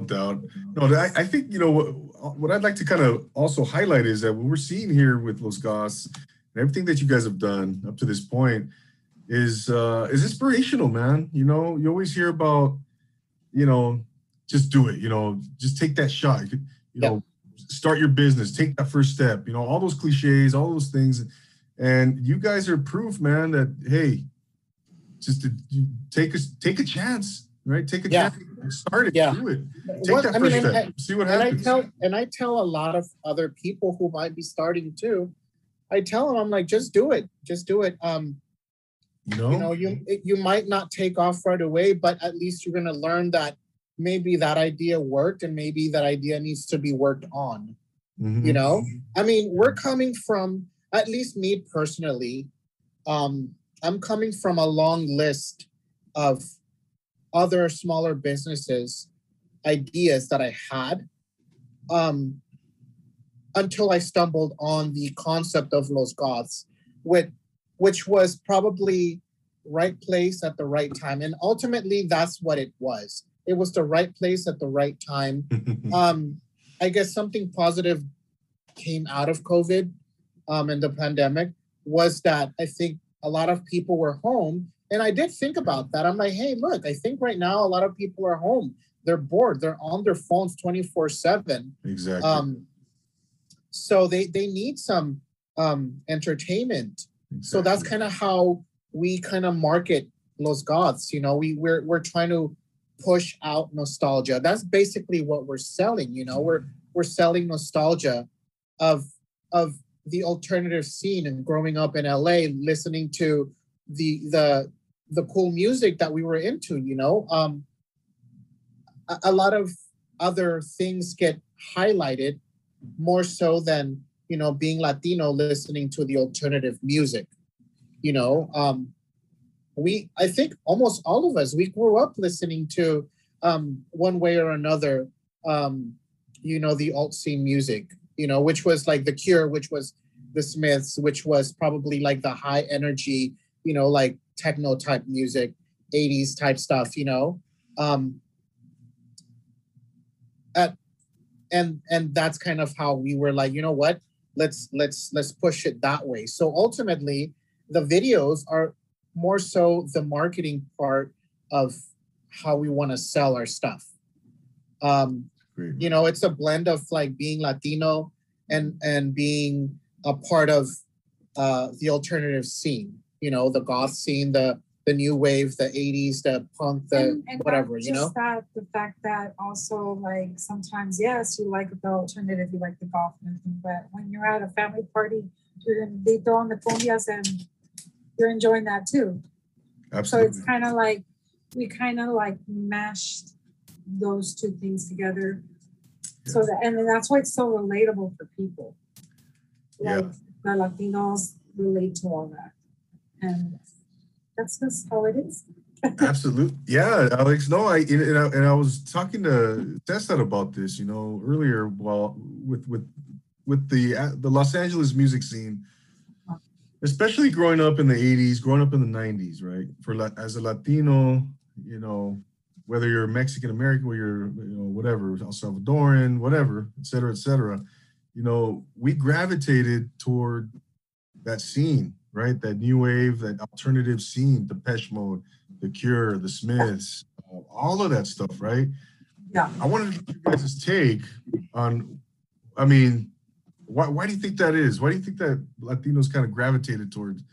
Doubt. No, I, I think you know what, what I'd like to kind of also highlight is that what we're seeing here with Los Goths and everything that you guys have done up to this point is uh is inspirational, man. You know, you always hear about, you know, just do it. You know, just take that shot. You, could- you Yeah. know, start your business, take that first step. You know, all those cliches, all those things, and you guys are proof, man, that hey, just to take a take a chance, right? Take a Yeah. chance, start it, Yeah. do it, take What- that I first mean, step, I- see what and I tell and I tell a lot of other people who might be starting too. I tell them I'm like, just do it, just do it. Um, you know, you know, you it- you might not take off right away, but at least you're gonna learn that maybe that idea worked and maybe that idea needs to be worked on. Mhm. You know, I mean, we're coming from at least me personally. Um, I'm coming from a long list of other smaller businesses ideas that I had um, until I stumbled on the concept of Los Goths, which, which was probably right place at the right time. And ultimately, that's what it was. It was the right place at the right time. Um, I guess something positive came out of COVID um, and the pandemic was that I think a lot of people were home. And I did think about that. I'm like, hey, look, I think right now a lot of people are home. They're bored. They're on their phones 24 7. exactly. Um, so they, they need some um, entertainment. So that's kind of how we kind of market Los Goths. You know, we, we're, we're trying to push out nostalgia. That's basically what we're selling. You know, we're, we're selling nostalgia of, of the alternative scene and growing up in LA, listening to the, the, the cool music that we were into, you know, um, a, a lot of other things get highlighted more so than you know being latino listening to the alternative music you know? Um we i think almost all of us we grew up listening to um one way or another um you know the alt scene music you know which was like the cure which was the smiths which was probably like the high energy you know like techno type music 80s type stuff you know? Um at and and that's kind of how we were like you know what? Let's let's let's push it that way. So ultimately the videos are more so the marketing part of how we want to sell our stuff. Um Great. you know it's a blend of like being latino and and being a part of uh the alternative scene you know the goth scene the the new wave the 80s the punk the And- and not whatever you know? just that the fact that also like sometimes yes you like the alternative you like the goth and everything but when you're at a family party you're gonna they throw on the cumbias and you're enjoying that too. Absolutely. so it's kind of like we kind of like mashed those two things together. So that and then that's why it's so relatable for people. Yeah. like the latinos relate to all that and that's just how it is Absolutely. Yeah, Alex. No, I and, I and I was talking to Tessa about this, you know, earlier. Well, with with with the uh, the Los Angeles music scene, especially growing up in the '80s, growing up in the '90s, right? For as a Latino, you know, whether you're Mexican American, or you're you know whatever, El Salvadoran, whatever, et cetera, et cetera, you know, we gravitated toward that scene, right? That new wave, that alternative scene, Depeche Mode, The Cure, The Smiths, uh, all of that stuff, right? yeah I wanted to get you guys' take on, I mean, why, why do you think that is? Why do you think that Latinos kind of gravitated towards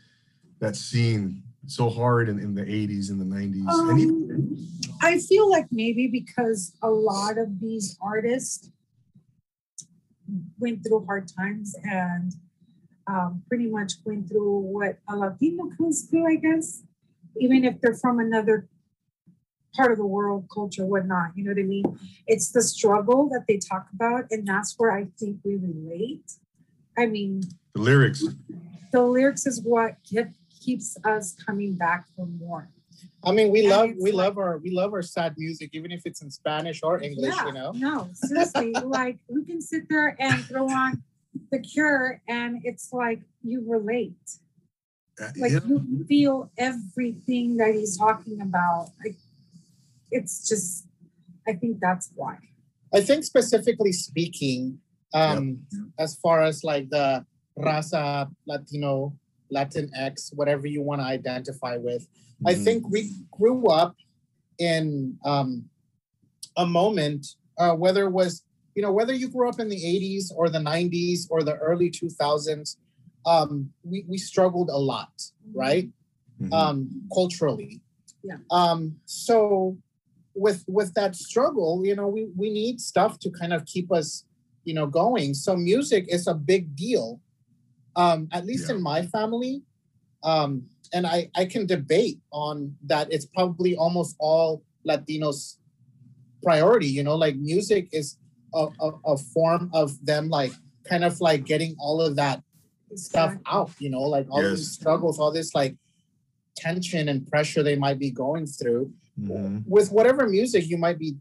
that scene so hard in, in the 80s and the 90s? and even, Um, I feel like maybe because a lot of these artists went through hard times and um, pretty much went through what a Latino goes through, I guess, even if they're from another part of the world, culture, whatnot. You know what I mean? It's the struggle that they talk about, and that's where I think we relate. I mean, the lyrics, the lyrics is what keep, keeps us coming back for more. I mean, we And love we like- love our we love our sad music, even if it's in Spanish or English. Yeah, You know, No, seriously, like we can sit there and throw on the cure and it's like you relate. uh, Like yeah, you feel everything that he's talking about. Like it's just I think that's why. I think specifically speaking, um, as far as like the raza Latino, Latinx, whatever you want to identify with, I mhm. think we grew up in um, a moment, uh, whether it was you know, whether you grew up in the 80s or the 90s or the early 2000s, um, we, we struggled a lot, right? Mhm. um, culturally. Yeah. Um, so with with that struggle, you know, we we need stuff to kind of keep us, you know, going. So music is a big deal. Um, at least Yeah. in my family. Um, and I I can debate on that. It's probably almost all Latinos priority, you know, like music is a, a, a form of them like kind of like getting all of that stuff out, you know, like all Yes. these struggles, all this like tension and pressure they might be going through Mhm. with whatever music you might be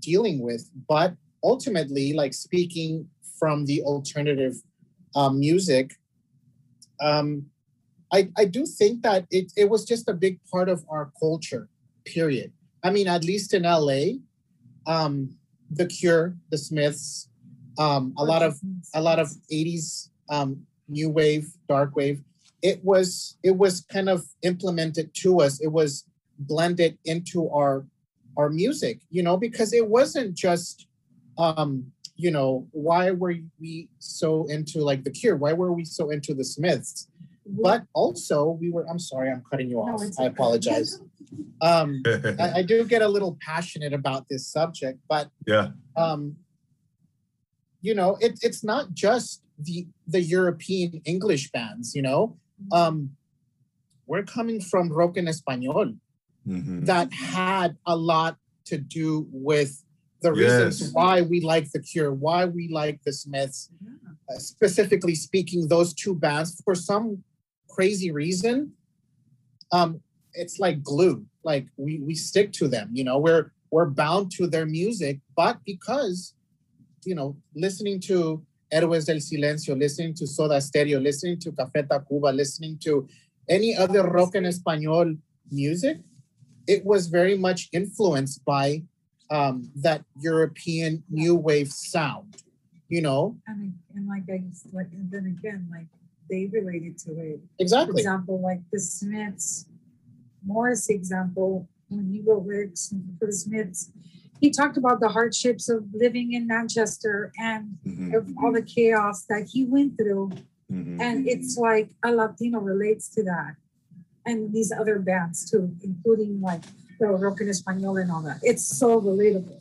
dealing with. But ultimately, like speaking from the alternative um, music, um, I, I do think that it, it was just a big part of our culture, period. I mean, at least in LA, um, The Cure, The Smiths, um, a lot of a lot of 80s um, new wave dark wave. It was it was kind of implemented to us. It was blended into our our music you know because it wasn't just um you know why were we so into like the cure? Why were we so into the smiths? But also we were i'm sorry i'm cutting you off. it's i apologize um I, I do get a little passionate about this subject but yeah. um, you know, it, it's not just the the European English bands. You know, um, we're coming from rock en español Mhm. that had a lot to do with the reasons Yes. why we like the Cure, why we like the Smiths, uh, specifically speaking, those two bands for some crazy reason. Um, it's like glue. Like we we stick to them. You know, we're we're bound to their music, but because you know, listening to Héroes del Silencio, listening to Soda Stereo, listening to Café Tacuba, listening to any other rock en español music, it was very much influenced by um, that European new wave sound. You know, And, and like I, like, and then again, like they related to it. Exactly. For example, like the Smiths, Morrissey example, when he wrote lyrics for the Smiths, he talked about the hardships of living in Manchester and Mhm. of all the chaos that he went through. Mhm. And it's like a Latino relates to that. And these other bands too, including like the rock en español and all that. It's so relatable.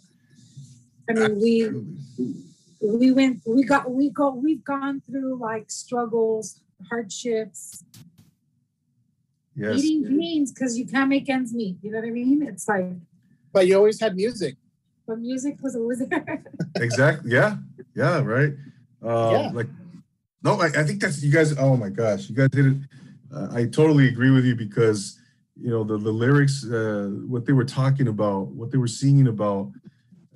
I mean, we Absolutely. we went we got we go we've gone through like struggles hardships Yes. eating beans because you can't make ends meet you know what i mean it's like But you always had music. but music was always there exactly yeah yeah right uh, Yeah. like no I, I think that's you guys oh my gosh you guys did it uh, i totally agree with you because you know the, the lyrics uh, what they were talking about what they were singing about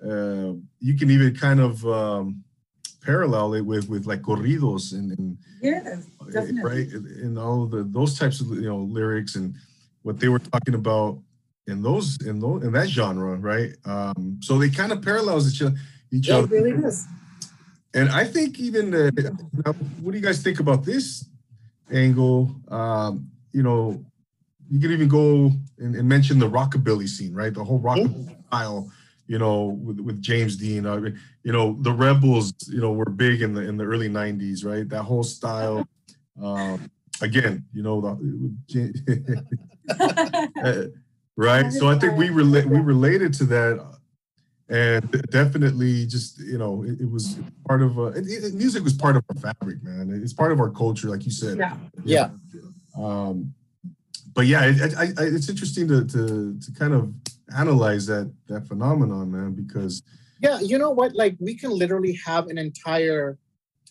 uh, you can even kind of um, parallel it with with like corridos and, and yes Definitely. right and all the those types of you know lyrics and what they were talking about in those in those in that genre right um so they kind of parallels each, other- each it other really is and I think even uh, now, what do you guys think about this angle? Um, you know, you could even go and, and mention the rockabilly scene, right? The whole rockabilly style, you know, with, with James Dean. I mean, you know, the Rebels, you know, were big in the in the early '90s, right? That whole style. Um, again, you know, the, uh, right? So I think we relate we related to that, and definitely just you know it, it was part of uh, it, it- music was part of our fabric, man. It's part of our culture, like you said. yeah Yeah. Um, but yeah, it, I, I, it's interesting to, to to kind of analyze that that phenomenon, man, because Yeah, you know what? Like we can literally have an entire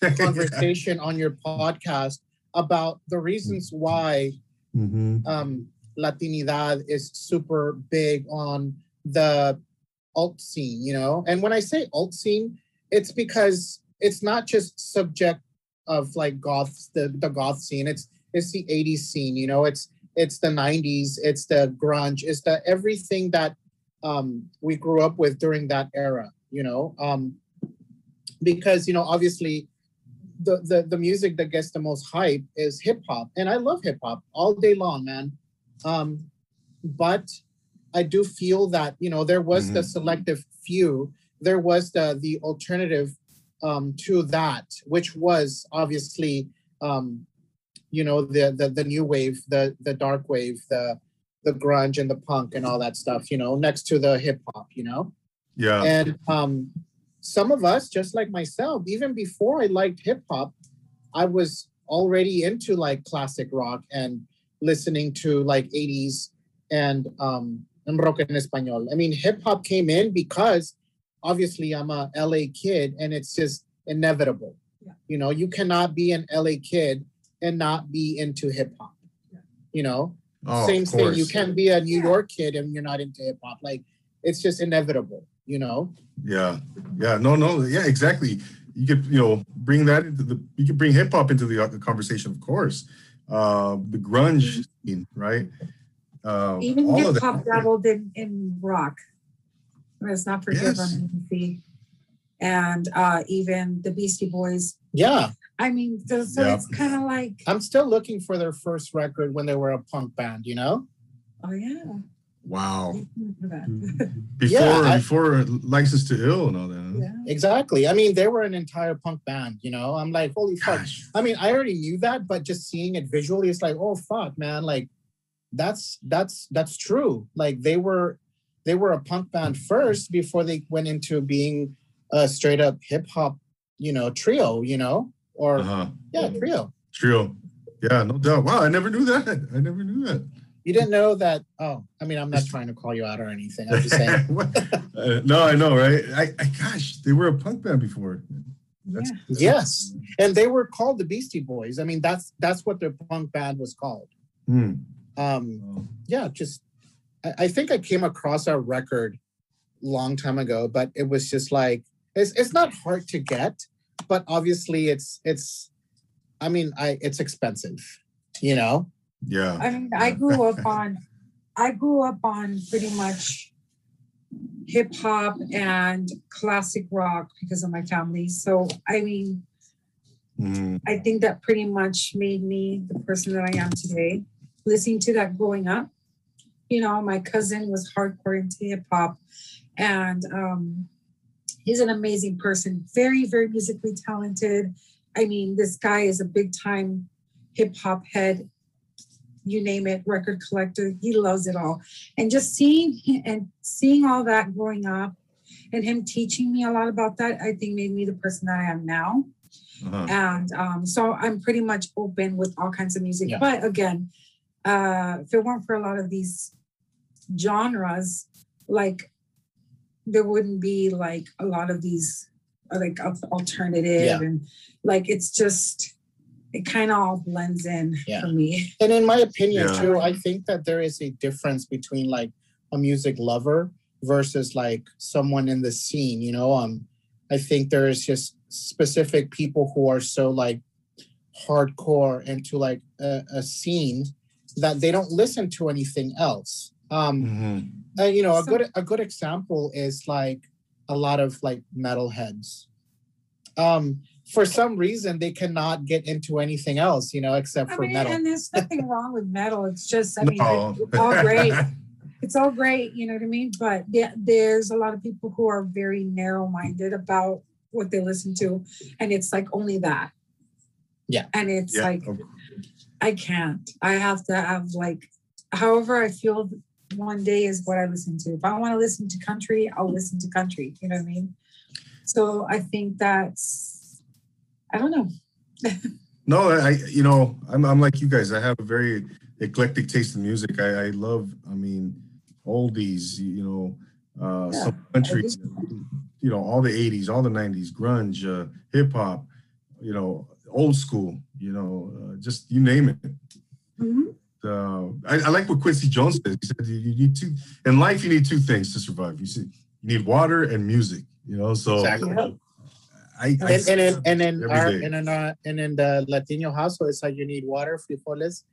conversation on your podcast about the reasons why hmm um, Latinidad is super big on the alt scene, you know? And when I say alt scene, it's because it's not just subject of like goths, the, the goth scene. It's it's the 80s scene, you know, it's it's the 90s, it's the grunge, it's the everything that um, we grew up with during that era, you know. Um, because you know, obviously the, the the music that gets the most hype is hip hop. And I love hip hop all day long, man. Um, but I do feel that you know there was the selective few there was the the alternative um, to that, which was obviously um, you know the, the the new wave, the the dark wave, the the grunge and the punk and all that stuff. You know, next to the hip hop. You know, Yeah. and um, some of us, just like myself, even before I liked hip hop, I was already into like classic rock and listening to like 80s and um and rock en español. I mean, hip hop came in because obviously I'm a LA kid and it's just inevitable. Yeah. You know, you cannot be an LA kid and not be into hip hop. You know, Oh, same thing. You can't be a New York kid and you're not into hip hop. Like it's just inevitable, you know? Yeah, yeah, no, no, yeah, exactly. You could, you know, bring that into the. You could bring hip hop into the, uh, conversation, of course. Uh, the grunge scene, right? Uh, Even all of hip hop dabbled in, in rock. Let's not forget Yes. on And uh, even the Beastie Boys. Yeah. I mean, so, so Yeah. it's kind of like, I'm still looking for their first record when they were a punk band, you know? oh yeah. Wow. for. Mm-hmm. Before, Yeah, I- before Licensed to Ill and all that. huh? yeah. Exactly. I mean, they were an entire punk band, you know? I'm like, holy fuck. Gosh. I mean, I already knew that, but just seeing it visually, it's like, oh fuck, man. Like that's that's that's true. Like they were they were a punk band first before they went into being a straight up hip hop, you know, trio, you know? Or Uh-huh. yeah, trio. Trio. Yeah, no doubt. Wow, I never knew that. I never knew that. You didn't know that. Oh, I mean, I'm not trying to call you out or anything. I'm just saying. Uh, no, I know, right? I, I, gosh, they were a punk band before. That's, Yeah. that's- Yes. And they were called the Beastie Boys. I mean, that's that's what their punk band was called. Hmm. Um, Oh. yeah, just I, I think I came across our record long time ago, but it was just like it's it's not hard to get, but obviously it's it's I mean, I it's expensive, you know? Yeah. I mean, I grew up on, I grew up on pretty much hip hop and classic rock because of my family. So, I mean, Mhm. I think that pretty much made me the person that I am today. Listening to that growing up, you know, my cousin was hardcore into hip hop, and um, he's an amazing person, very, very musically talented. I mean, this guy is a big time hip hop head, you name it, record collector. He loves it all, and just seeing and seeing all that growing up, and him teaching me a lot about that, I think made me the person that I am now Uh-huh. and um, so I'm pretty much open with all kinds of music. Yeah. But again, uh, if it weren't for a lot of these genres, like there wouldn't be like a lot of these uh, like alternative Yeah. and like it's just it kind of all blends in Yeah. for me. And in my opinion, Yeah. too, I think that there is a difference between like a music lover versus like someone in the scene. You know, um, I think there is just specific people who are so like hardcore into like a, a scene that they don't listen to anything else. Um, Mhm. uh, you know, a So- good a good example is like a lot of like metalheads. Um, for some reason, they cannot get into anything else, you know, except I for mean, metal. and there's nothing wrong with metal. It's just, I mean, No. it's all great. it's all great, you know what I mean? But yeah, there's a lot of people who are very narrow minded about what they listen to, and it's like only that. Yeah. And it's Yeah. like, I can't. I have to have like, however I feel one day is what I listen to. If I want to listen to country, I'll listen to country. You know what I mean? So I think that's, I don't know. No, I, you know, I'm, I'm like you guys. I have a very eclectic taste in music. I, I love, I mean, oldies, you know, uh, Yeah, some countries, you know, all the 80s, all the 90s, grunge, uh, hip hop, you know, old school, you know, uh, just you name it. Mhm. Uh, I, I like what Quincy Jones said. He said you, you need two in life. You need two things to survive. You see, you need water and music. You know, so Exactly. I, I and, and in and in our and in uh, and in the Latino household, it's like you need water, frijoles,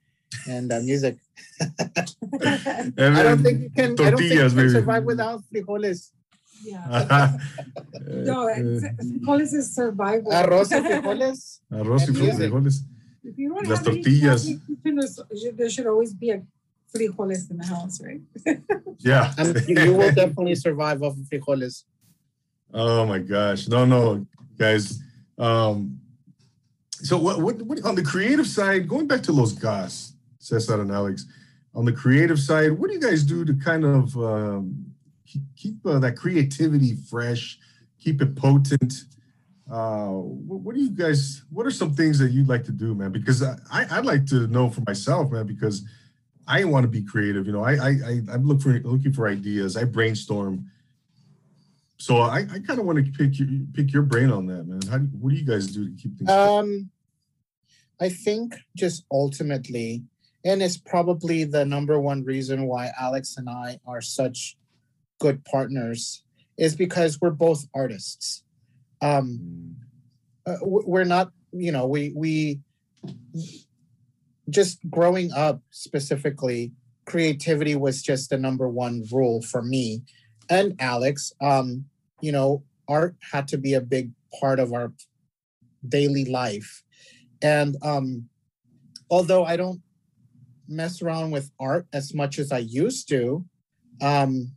and uh, music. And I don't think you can. I don't think you can maybe. survive without frijoles. yeah. No, it's, call this is survival. Arroz y frijoles. Arroz y And fri- music. frijoles. If you don't Las tortillas. family kitchen, there's- there should always be a frijoles in the house, right? Yeah. Um, you, you will definitely survive off of frijoles. Oh my gosh. No, no, guys. Um, so what, what, what on the creative side, going back to Los Goths, Cesar and Alex, on the creative side, what do you guys do to kind of um, keep, keep uh, that creativity fresh, keep it potent? Uh, what, what, do you guys, what are some things that you'd like to do, man? Because I, I'd like to know for myself, man, because I want to be creative. You know, I, I, I'm looking for, looking for ideas. I brainstorm so I, I kind of want to pick your, pick your brain on that, man. How do, what do you guys do to keep things? Um, I think just ultimately, and it's probably the number one reason why Alex and I are such good partners, is because we're both artists. Um, uh, we're not, you know, we we just growing up specifically, creativity was just the number one rule for me and Alex. Um, you know, art had to be a big part of our daily life. And um, although I don't mess around with art as much as I used to, um,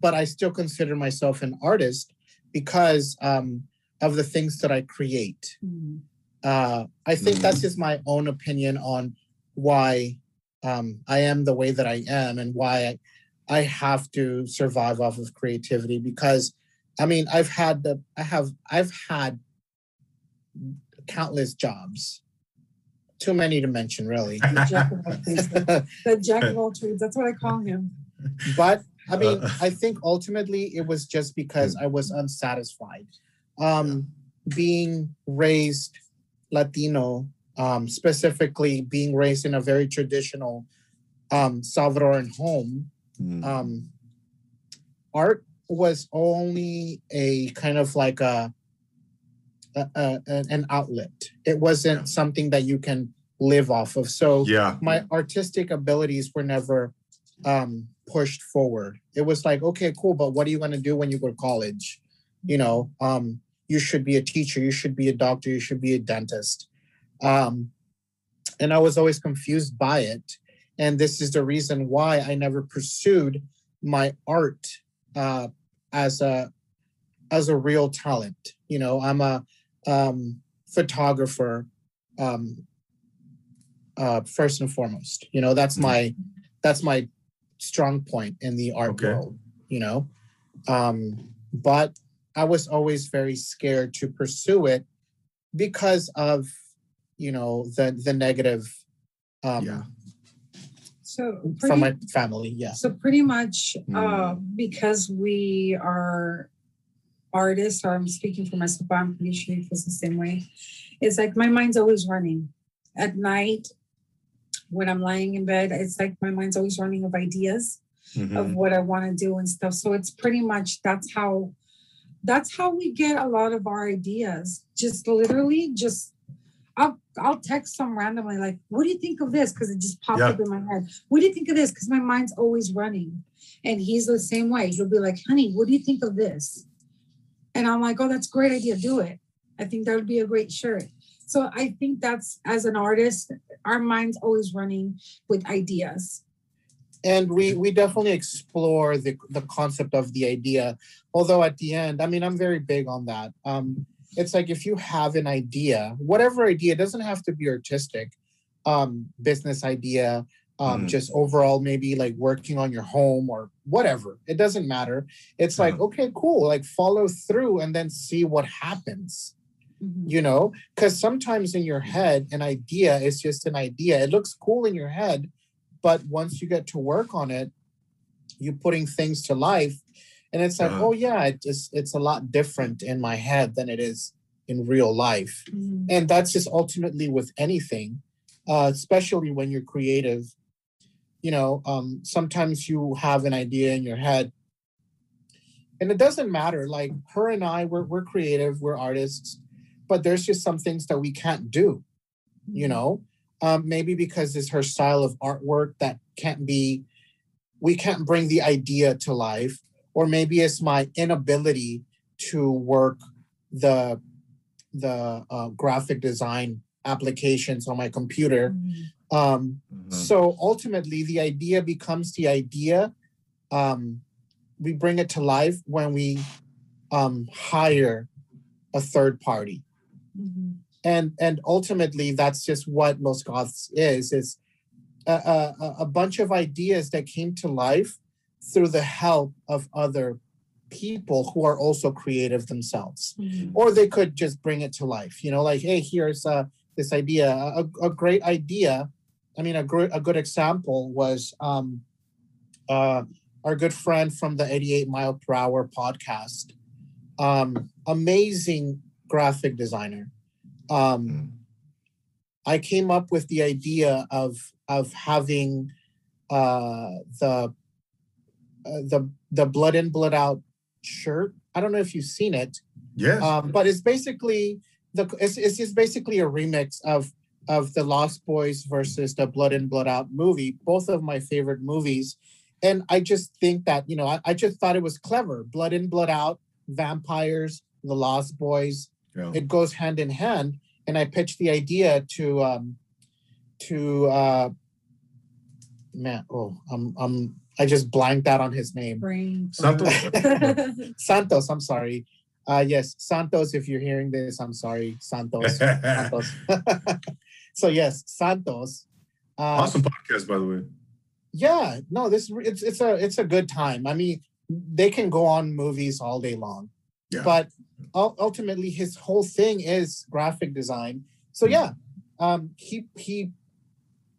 but I still consider myself an artist because um, of the things that I create. Mm. Uh, I think mm. that's just my own opinion on why um, I am the way that I am and why I, I have to survive off of creativity because I mean, I've had the I have I've had countless jobs. Too many to mention, really. The jack of all trades. The jack of all trades. That's what I call him. But I mean, I think ultimately it was just because I was unsatisfied. Um, being raised Latino, um, specifically being raised in a very traditional um, Salvadoran home, mm. um, art was only a kind of like a, a, a an outlet. It wasn't yeah. something that you can live off of. So yeah, my artistic abilities were never um, pushed forward. It was like, okay, cool, but what are you going to do when you go to college? You know, um, you should be a teacher, you should be a doctor, you should be a dentist. Um, and I was always confused by it. And this is the reason why I never pursued my art uh, as a as a real talent. You know, I'm a um, photographer um, uh, first and foremost. You know, that's my that's my strong point in the art okay. world. You know, um, but I was always very scared to pursue it because of you know the the negative um, yeah so pretty, from my family, yeah. So pretty much mm. uh, because we are artists, or I'm speaking for myself, but I'm pretty sure it feels the same way. It's like my mind's always running. At night, when I'm lying in bed, it's like my mind's always running of ideas mm-hmm. of what I want to do and stuff. So it's pretty much that's how that's how we get a lot of our ideas. Just literally just I'll I'll text some randomly like, "What do you think of this?" Because it just popped yeah. up in my head. What do you think of this? Because my mind's always running, and he's the same way. He'll be like, "Honey, what do you think of this?" And I'm like, "Oh, that's a great idea. Do it. I think that would be a great shirt." So I think that's as an artist, our mind's always running with ideas. And we we definitely explore the the concept of the idea. Although at the end, I mean, I'm very big on that. Um, it's like if you have an idea, whatever idea, doesn't have to be artistic, um, business idea, um, mm. just overall maybe like working on your home or whatever. It doesn't matter. It's like, uh-huh. okay, cool, like follow through and then see what happens. Mm-hmm. You know, because sometimes in your head, an idea is just an idea. It looks cool in your head, but once you get to work on it, you're putting things to life and it's like uh-huh. oh yeah it just it's a lot different in my head than it is in real life mm-hmm. and that's just ultimately with anything uh, especially when you're creative you know um, sometimes you have an idea in your head and it doesn't matter like her and i we're, we're creative we're artists but there's just some things that we can't do you mm-hmm. know um, maybe because it's her style of artwork that can't be we can't bring the idea to life or maybe it's my inability to work the the uh, graphic design applications on my computer. Mm-hmm. Um, mm-hmm. So ultimately, the idea becomes the idea. Um, we bring it to life when we um, hire a third party Mhm. And and ultimately that's just what los goths is is a, a, a bunch of ideas that came to life through the help of other people who are also creative themselves. Mhm. or they could just bring it to life you know like hey here's uh, this idea a, a great idea. I mean a, gr- a good example was um, uh, our good friend from the 88 mile per hour podcast um, amazing graphic designer um, i came up with the idea of of having uh, the uh, the the blood in blood out shirt i don't know if you've seen it Yes. um, but it's basically the it's, it's just basically a remix of of the Lost Boys versus the Blood In Blood Out movie, both of my favorite movies. And I just think that you know I, I just thought it was clever. Blood In Blood Out, vampires, the Lost Boys, yeah. it goes hand in hand. And I pitched the idea to um to uh man oh I'm I'm I just blanked out on his name. Brain. Santos. Santos, I'm sorry. Uh, yes, Santos, if you're hearing this, I'm sorry, Santos. Santos. so yes, Santos. Uh, awesome podcast, by the way. Yeah, no, this it's it's a it's a good time. I mean, they can go on movies all day long, Yeah. but ul- ultimately, his whole thing is graphic design. So yeah, um, he he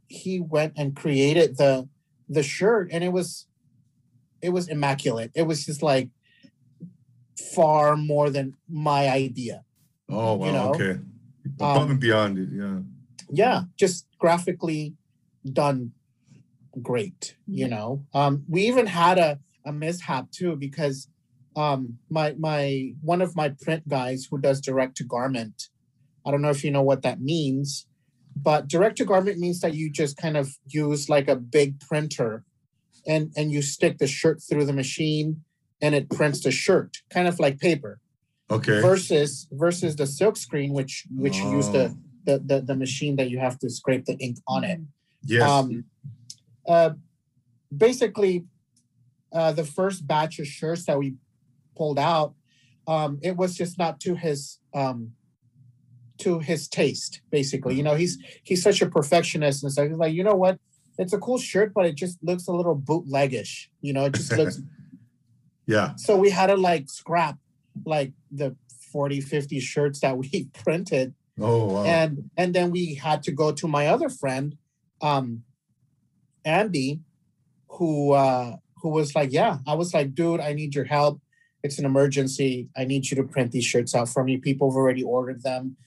he went and created the the shirt, and it was it was immaculate. It was just like far more than my idea. Oh wow, You know, okay. Above um, and beyond it, yeah. yeah just graphically done great you know um we even had a, a mishap too because um my my one of my print guys who does direct to garment i don't know if you know what that means but direct to garment means that you just kind of use like a big printer and and you stick the shirt through the machine and it prints the shirt kind of like paper Okay. versus versus the silk screen which which you use the Oh, the, the the machine that you have to scrape the ink on it. yes. Um, uh, basically, uh, the first batch of shirts that we pulled out, um, it was just not to his um, to his taste. Basically, you know, he's he's such a perfectionist and so He's like, you know what? It's a cool shirt, but it just looks a little bootleggish. You know, it just looks. yeah. so we had to like scrap like the 40, 50 shirts that we printed Oh wow. and and then we had to go to my other friend um andy who uh who was like yeah i was like dude i need your help it's an emergency. I need you to print these shirts out for me. People have already ordered them.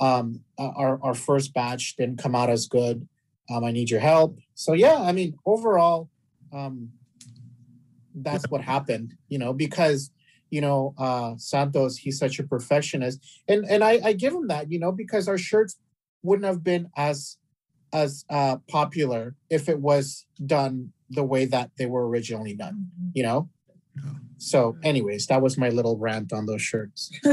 Um uh, our, our first batch didn't come out as good. Um i need your help. So yeah i mean overall um that's what happened you know because you know uh santos he's such a perfectionist. And and I, I give him that you know because our shirts wouldn't have been as as uh popular if it was done the way that they were originally done Mhm. you know. So anyways that was my little rant on those shirts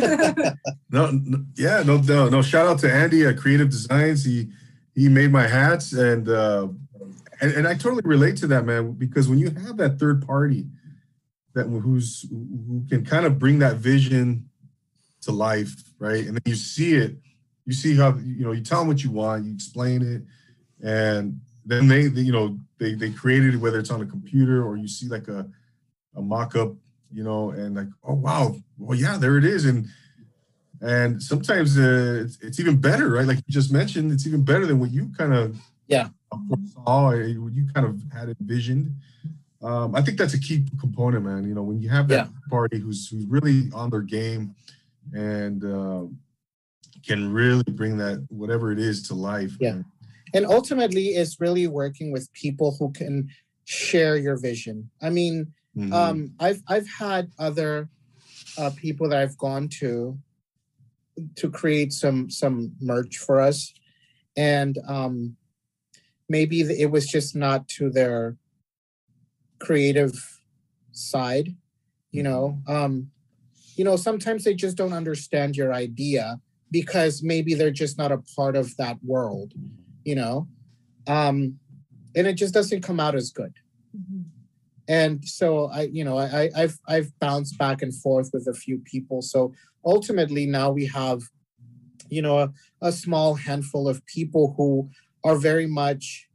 No, no yeah, no, no, no. Shout out to Andy at Creative Designs. He he made my hats and uh and, and I totally relate to that, man, because when you have that third party that who's who can kind of bring that vision to life, right? And then you see it, you see how you know, you tell them what you want, you explain it, and then they, they you know, they they created it whether it's on a computer or you see like a a mock-up, you know, and like, oh wow, well yeah, there it is. And and sometimes uh, it's, it's even better, right? Like you just mentioned, it's even better than what you kind of Yeah. saw, uh, what you kind of had envisioned. Um, I think that's a key component, man. You know, when you have that party who's who's really on their game and uh, can really bring that whatever it is to life. Yeah. man. and ultimately it's really working with people who can share your vision i mean Mhm. um i've i've had other uh people that i've gone to to create some some merch for us and um maybe it was just not to their creative side you know um you know sometimes they just don't understand your idea because maybe they're just not a part of that world you know um and it just doesn't come out as good. And so I, you know, I, I've I've bounced back and forth with a few people. So ultimately, now we have, you know, a, a small handful of people who are very much,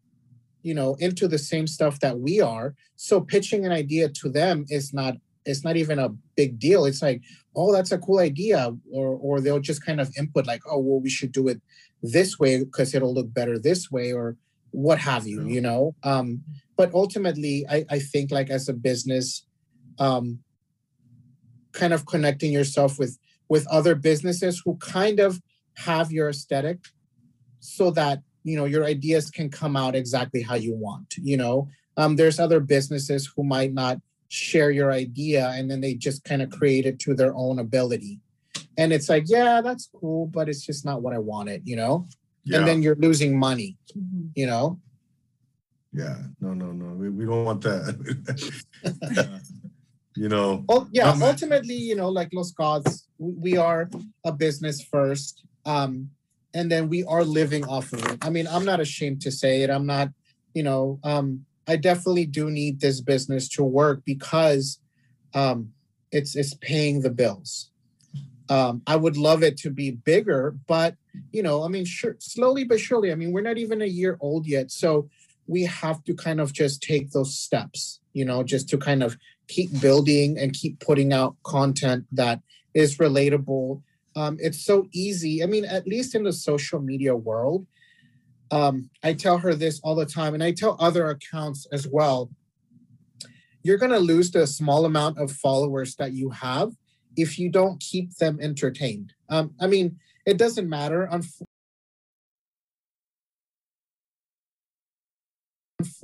you know, into the same stuff that we are. So pitching an idea to them is not it's not even a big deal. It's like, oh, that's a cool idea, or or they'll just kind of input like, oh, well, we should do it this way because it'll look better this way, or what have you, you know. Um, but ultimately, I, I think like as a business, um, kind of connecting yourself with with other businesses who kind of have your aesthetic, so that you know your ideas can come out exactly how you want. You know, um, there's other businesses who might not share your idea and then they just kind of create it to their own ability and it's like yeah that's cool but it's just not what i wanted you know Yeah. and then you're losing money Mhm. you know yeah. No, no, no. We, we don't want that. you know. well yeah Um, ultimately you know like los we we are a business first um and then we are living off of it i mean i'm not ashamed to say it i'm not you know um i definitely do need this business to work because um it's it's paying the bills um i would love it to be bigger but you know i mean sure slowly but surely i mean we're not even a year old yet so we have to kind of just take those steps you know just to kind of keep building and keep putting out content that is relatable. Um, it's so easy. I mean at least in the social media world um, i tell her this all the time and i tell other accounts as well. You're going to lose the small amount of followers that you have if you don't keep them entertained. Um, i mean it doesn't matter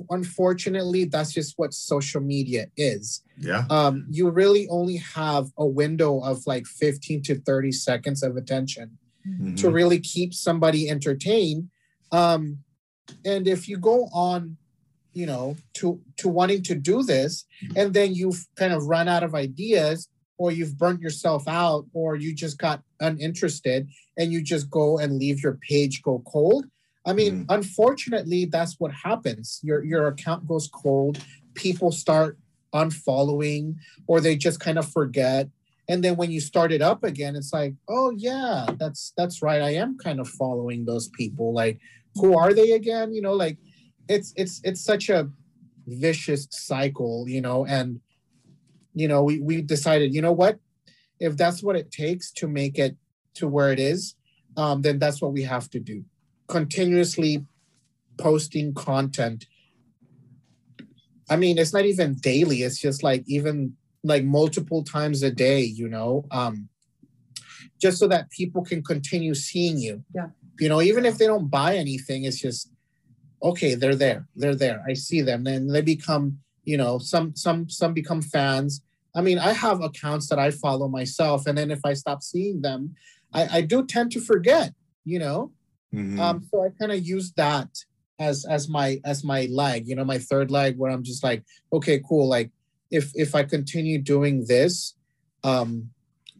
unfortunately that's just what social media is Yeah. um, you really only have a window of like 15 to 30 seconds of attention Mhm. to really keep somebody entertained um, and if you go on you know to to wanting to do this and then you've kind of run out of ideas or you've burnt yourself out or you just got uninterested and you just go and leave your page go cold i mean unfortunately that's what happens. Your your account goes cold people start unfollowing or they just kind of forget. And then when you start it up again it's like oh yeah that's that's right. I am kind of following those people. Like who are they again? You know like it's it's it's such a vicious cycle you know and you know we we decided you know what? If that's what it takes to make it to where it is um then that's what we have to do continuously posting content. I mean it's not even daily. It's just like even like multiple times a day you know um just so that people can continue seeing you. Yeah. you know even if they don't buy anything it's just okay they're there. They're there. I see them. Then they become you know some some some become fans. I mean i have accounts that i follow myself and then if i stop seeing them i i do tend to forget you know Mhm. um so i kind of use that as as my as my leg you know my third leg where i'm just like okay cool like if if i continue doing this um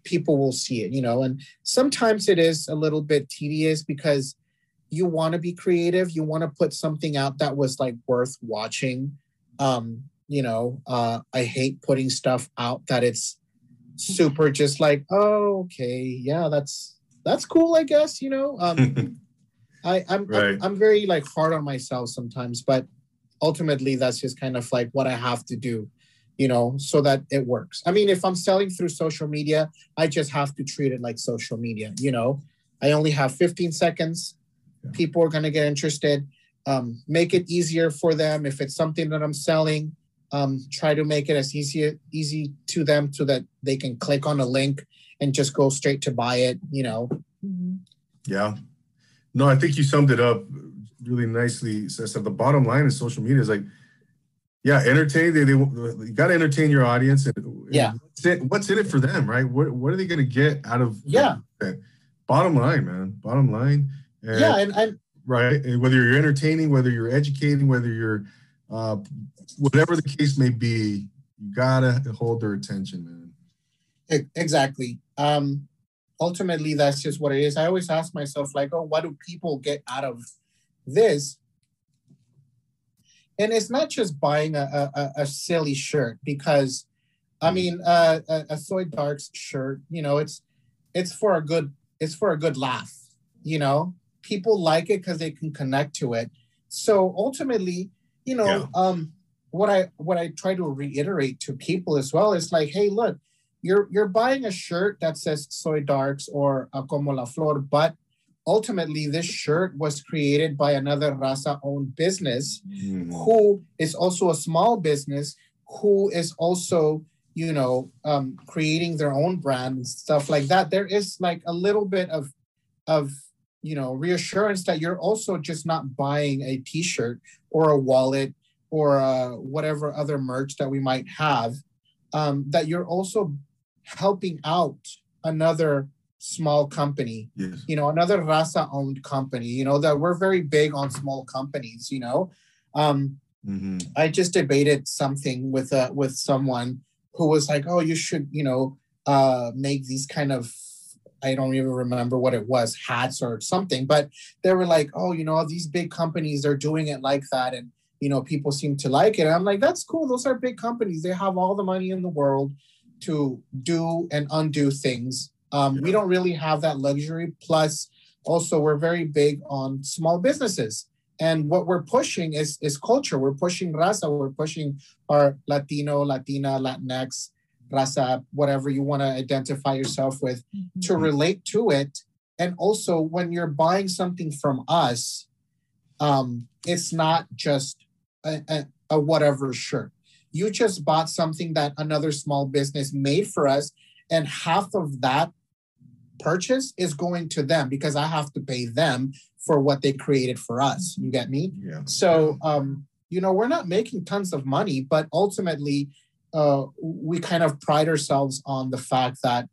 people will see it you know and sometimes it is a little bit tedious because you want to be creative you want to put something out that was like worth watching um you know uh i hate putting stuff out that it's super just like oh okay yeah that's that's cool i guess you know um I, I'm, Right. I'm I'm very like hard on myself sometimes, but ultimately that's just kind of like what I have to do, you know, so that it works. I mean, if I'm selling through social media, I just have to treat it like social media, you know. I only have 15 seconds. Yeah. People are gonna get interested. Um, make it easier for them. If it's something that I'm selling, um, try to make it as easy easy to them so that they can click on a link and just go straight to buy it, you know. Mhm. Yeah. No, I think you summed it up really nicely. So, so the bottom line in social media is like, yeah, entertain. They, they you got to entertain your audience. And, and Yeah. What's, it, what's in it for them, right? What What are they going to get out of? Yeah. that? Bottom line, man. Bottom line. And, Yeah, and, and Right. And whether you're entertaining, whether you're educating, whether you're, uh, whatever the case may be, you gotta hold their attention, man. Exactly. Um, ultimately, that's just what it is. I always ask myself, like, oh, what do people get out of this? and it's not just buying a, a, a silly shirt because i mean uh, a, a soy darks shirt you know it's it's for a good it's for a good laugh you know people like it because they can connect to it so ultimately you know Yeah. um what i what i try to reiterate to people as well is like hey look you're you're buying a shirt that says soy darks or a como la flor but ultimately this shirt was created by another raza owned business Mhm. who is also a small business who is also you know um, creating their own brand and stuff like that there is like a little bit of of you know reassurance that you're also just not buying a t-shirt or a wallet or uh, whatever other merch that we might have um, that you're also helping out another small company Yes. you know another raza owned company you know that we're very big on small companies you know? Um hmm i just debated something with uh with someone who was like oh you should you know uh make these kind of i don't even remember what it was hats or something but they were like oh you know these big companies are doing it like that and you know people seem to like it. I'm like that's cool those are big companies they have all the money in the world to do and undo things. Um, we don't really have that luxury. Plus also we're very big on small businesses. And what we're pushing is is culture. We're pushing raza. We're pushing our latino latina latinx raza whatever you want to identify yourself with to Mhm. relate to it. And also when you're buying something from us um it's not just a, a, a whatever shirt you just bought something that another small business made for us and half of that purchase is going to them because i have to pay them for what they created for us. You get me? Yeah. so um you know we're not making tons of money but ultimately uh we kind of pride ourselves on the fact that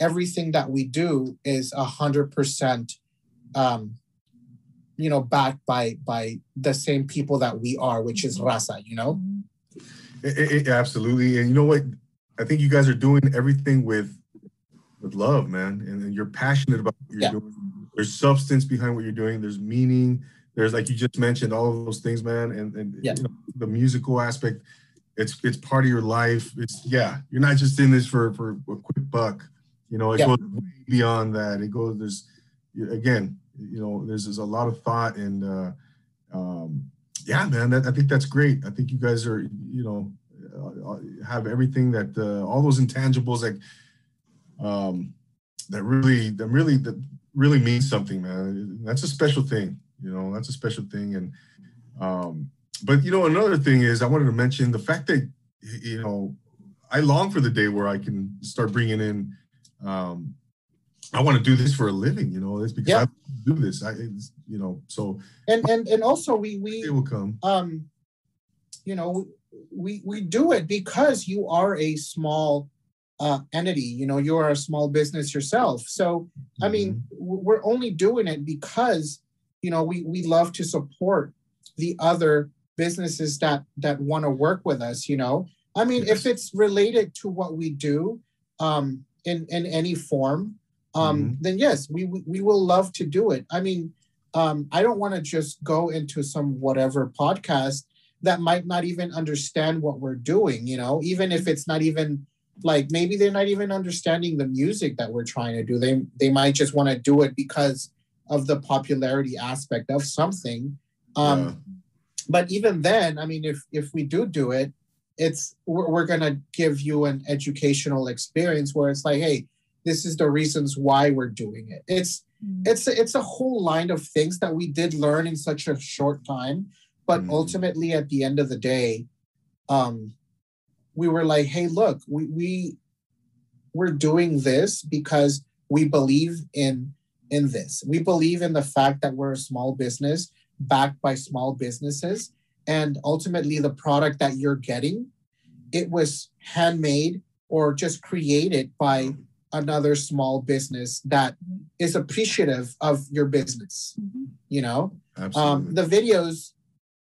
everything that we do is a hundred percent um you know backed by by the same people that we are which is raza you know It- it- absolutely. And you know what? I think you guys are doing everything with with love, man. And, and you're passionate about what you're Yeah. doing. There's substance behind what you're doing. There's meaning. There's like you just mentioned all of those things, man. And and Yeah. you know, the musical aspect, it's it's part of your life. It's yeah. You're not just in this for for a quick buck. You know, it Yeah. goes way beyond that. It goes. There's again, you know, there's there's a lot of thought and. uh um yeah man that, i think that's great. I think you guys are you know uh, have everything that uh, all those intangibles like um that really that really that really means something man. That's a special thing you know that's a special thing. And um but you know another thing is i wanted to mention the fact that you know i long for the day where i can start bringing in um i want to do this for a living you know it's because Yeah. i do this. I it's, you know so and and and also we we it will come. um you know we we do it because you are a small uh entity you know you are a small business yourself. So i mean Mm-hmm. we're only doing it because you know we we love to support the other businesses that that want to work with us you know? I mean if it's related to what we do um in in any form um Mhm. then yes we we will love to do it i mean um i don't want to just go into some whatever podcast that might not even understand what we're doing you know even if it's not even like maybe they're not even understanding the music that we're trying to do they they might just want to do it because of the popularity aspect of something um Yeah. but even then i mean if if we do do it it's we're, we're going to give you an educational experience where it's like hey this is the reasons why we're doing it. It's it's it's a whole line of things that we did learn in such a short time but Mhm. ultimately at the end of the day um we were like hey look we we we're doing this because we believe in in this. We believe in the fact that we're a small business backed by small businesses and ultimately the product that you're getting it was handmade or just created by another small business that is appreciative of your business you know? Absolutely. um, the videos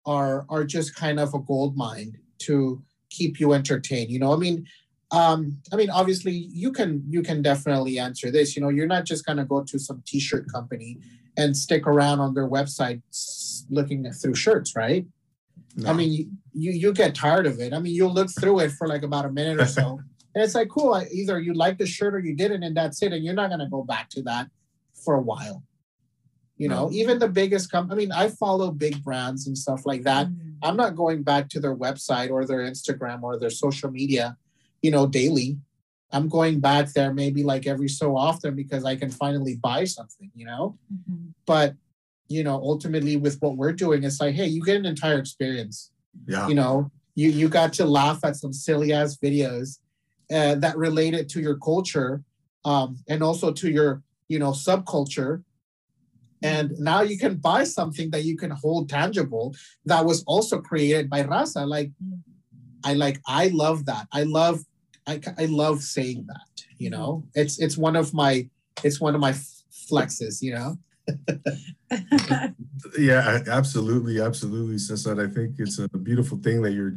are are just kind of a gold mine to keep you entertained you know? I mean um i mean obviously you can you can definitely answer this you know? You're not just going to go to some t-shirt company and stick around on their website looking through shirts right? I mean, you, you you get tired of it. I mean, you'll look through it for like about a minute or so, and it's like, cool. Either you like the shirt or you didn't, and that's it. And you're not gonna go back to that for a while. You know, No. even the biggest company. I mean, I follow big brands and stuff like that. Mm. I'm not going back to their website or their Instagram or their social media, you know, daily. I'm going back there maybe like every so often because I can finally buy something, you know. Mhm. But you know, ultimately with what we're doing, it's like, hey, you get an entire experience yeah. you know you you got to laugh at some silly ass videos uh, that related to your culture um, and also to your you know subculture. And now you can buy something that you can hold tangible that was also created by raza. Like i like i love that. I love i, I love saying that you know? It's it's one of my it's one of my flexes you know? Yeah, absolutely, absolutely, Cesar. I think it's a beautiful thing that you're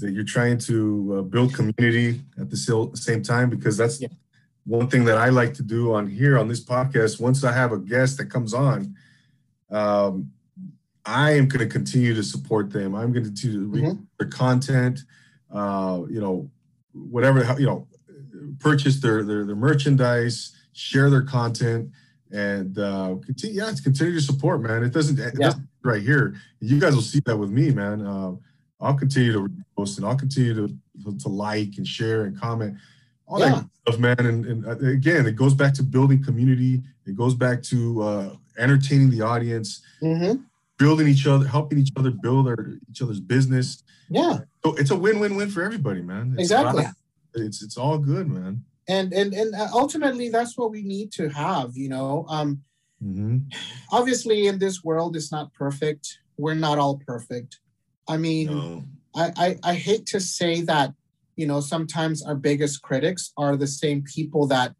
that you're trying to uh, build community at the same time because that's Yeah. one thing that I like to do on here on this podcast. Once I have a guest that comes on, um, I am going to continue to support them. I'm going to read Mhm. their content. Uh, you know, whatever you know, purchase their their, their merchandise, share their content and uh continue yeah continue to support man it doesn't it Yeah. doesn't right here you guys will see that with me man uh, i'll continue to post and i'll continue to to like and share and comment. All Yeah. that stuff man. And, and uh, again it goes back to building community. It goes back to uh entertaining the audience. Mhm. building each other helping each other build our, each other's business. Yeah. So it's a win-win-win for everybody man. It's Exactly. it's it's all good man. And and and uh, ultimately that's what we need to have you know? Um hmm obviously in this world it's not perfect. We're not all perfect i mean no. I, I i hate to say that you know sometimes our biggest critics are the same people that